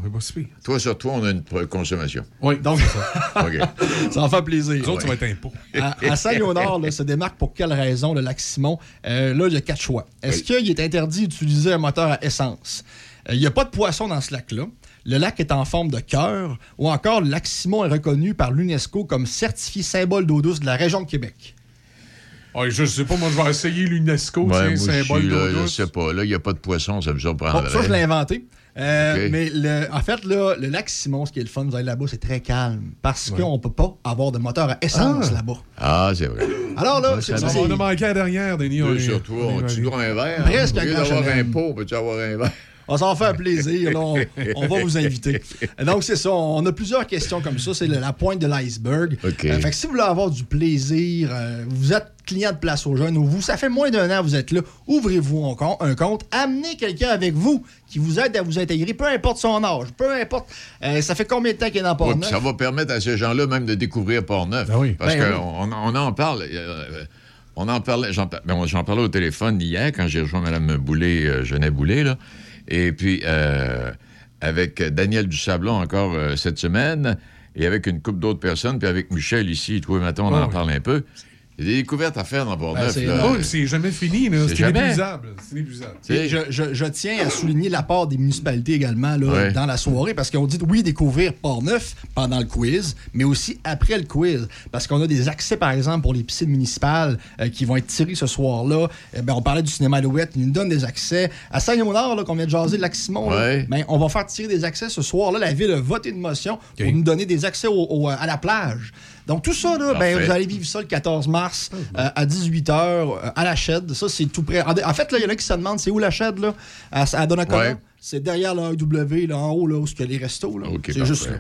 Toi sur toi, on a une consommation. Oui, Donc, <laughs> OK. <laughs> ça en fait plaisir. les autres, ça va être impôt. À, à Saint-Léonard, là, se démarque pour quelle raison le lac Simon? Euh, là, il y a quatre choix. Est-ce Oui. qu'il est interdit d'utiliser un moteur à essence? Euh, il n'y a pas de poisson dans ce lac-là. Le lac est en forme de cœur. Ou encore, le lac Simon est reconnu par l'UNESCO comme certifié symbole d'eau douce de la région de Québec. Ouais, je sais pas, moi, je vais essayer l'UNESCO, Ouais, je symbole d'eau je douce. sais pas. Là, il n'y a pas de poisson, ça me Bon, surprendrait. ça, je l'ai inventé. Euh. Mais le- en fait, là, le lac Simon, ce qui est le fun, vous allez là-bas, c'est très calme. Parce qu'on ne peut pas avoir de moteur à essence Ah. là-bas. Ah, c'est vrai. Alors là, c'est on a manqué à derrière, Denis. on Deux est- sur toi, on est on- tu dois un verre. Presque Au un lieu d'avoir un pot, peux-tu avoir un verre? On s'en fait un plaisir. là, on, on va vous inviter. Donc, c'est ça. On a plusieurs questions comme ça. C'est la pointe de l'iceberg. Euh, fait que si vous voulez avoir du plaisir, euh, vous êtes client de Place aux Jeunes ou vous, ça fait moins d'un an que vous êtes là, ouvrez-vous un compte, un compte, amenez quelqu'un avec vous qui vous aide à vous intégrer, peu importe son âge, peu importe. euh, ça fait combien de temps qu'il est dans Port-Neuf? ça va permettre à ces gens-là même de découvrir Port-Neuf. Ben oui. Parce Ben qu'on oui. on, en parle. euh, on en parlait, ben, j'en parlais au téléphone hier quand j'ai rejoint Mme Boulay, euh, Genet Boulay, là. Et puis, euh, avec Daniel Dusablon encore euh, cette semaine, et avec une couple d'autres personnes, puis avec Michel ici, tous les matins, on Ah en oui. parle un peu. Il y a des découvertes à faire dans Port-Neuf. Oh, c'est jamais fini, là. C'est C'est jamais. inépuisable. C'est inépuisable. Et je, je- je tiens à souligner l'apport des municipalités également là, Ouais. dans la soirée parce qu'on dit oui découvrir Port-Neuf pendant le quiz, mais aussi après le quiz. Parce qu'on a des accès, par exemple, pour les piscines municipales euh, qui vont être tirées ce soir-là. Eh ben, on parlait du cinéma Alouette, ils nous donnent des accès. À Saint-Léonard, là, qu'on vient de jaser de Lac-Simon, là, Ouais. ben, on va faire tirer des accès ce soir-là. La ville a voté une motion pour nous donner des accès au- au- à la plage. Donc tout ça, là, ben, vous allez vivre ça le 14 mars euh, à 18h à la Shed. Ça, c'est tout près. En fait, là, il y en a qui se demandent c'est où la Shed, là? À, à Donnacona? Ouais. C'est derrière le AEW, là, en haut, là, où il y a les restos. là. C'est juste là.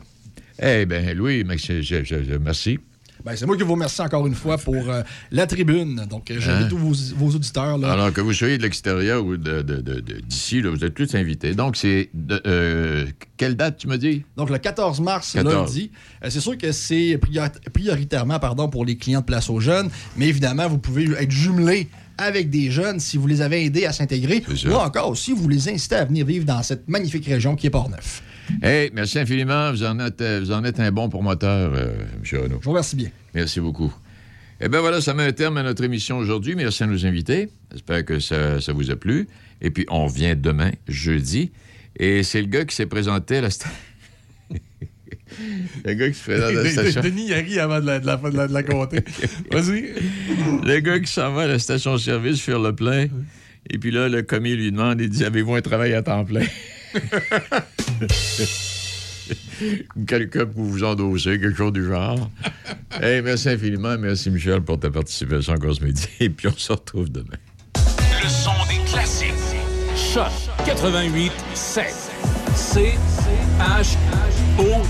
Eh bien, Louis, merci. Ben, c'est moi qui vous remercie encore une fois pour euh, la tribune. Donc, euh, j'invite Hein? tous vos, vos auditeurs. Là. Alors que vous soyez de l'extérieur ou d'ici, vous êtes tous invités. Donc, c'est. euh, quelle date, tu m'as dit? Donc, le 14 mars, 14. lundi. Euh, c'est sûr que c'est priori- prioritairement pardon, pour les clients de Place aux Jeunes, mais évidemment, vous pouvez être jumelé avec des jeunes si vous les avez aidés à s'intégrer, ou encore si vous les incitez à venir vivre dans cette magnifique région qui est Port-Neuf. Hey, merci infiniment. Vous en êtes, euh, vous en êtes un bon promoteur, euh, M. Renaud. Je vous remercie bien. Merci beaucoup. Eh bien voilà, ça met un terme à notre émission aujourd'hui. Merci à nos invités. J'espère que ça, ça vous a plu. Et puis, on revient demain, jeudi. Et c'est le gars qui s'est présenté à la station. <laughs> le gars qui se présente à la <laughs> station. Denis, il a ri avant de la, de la, de la- de la compter. <laughs> Vas-y. Le gars qui s'en va à la station-service faire le plein. Et puis là, le commis lui demande, il dit, avez-vous un travail à temps plein? <laughs> Quelqu'un pour vous endosser, quelque chose du genre. Hey, <laughs> merci infiniment. Merci, Michel, pour ta participation encore ce midi. Et puis, on se retrouve demain. Le son des classiques. Choc 88 7. C H O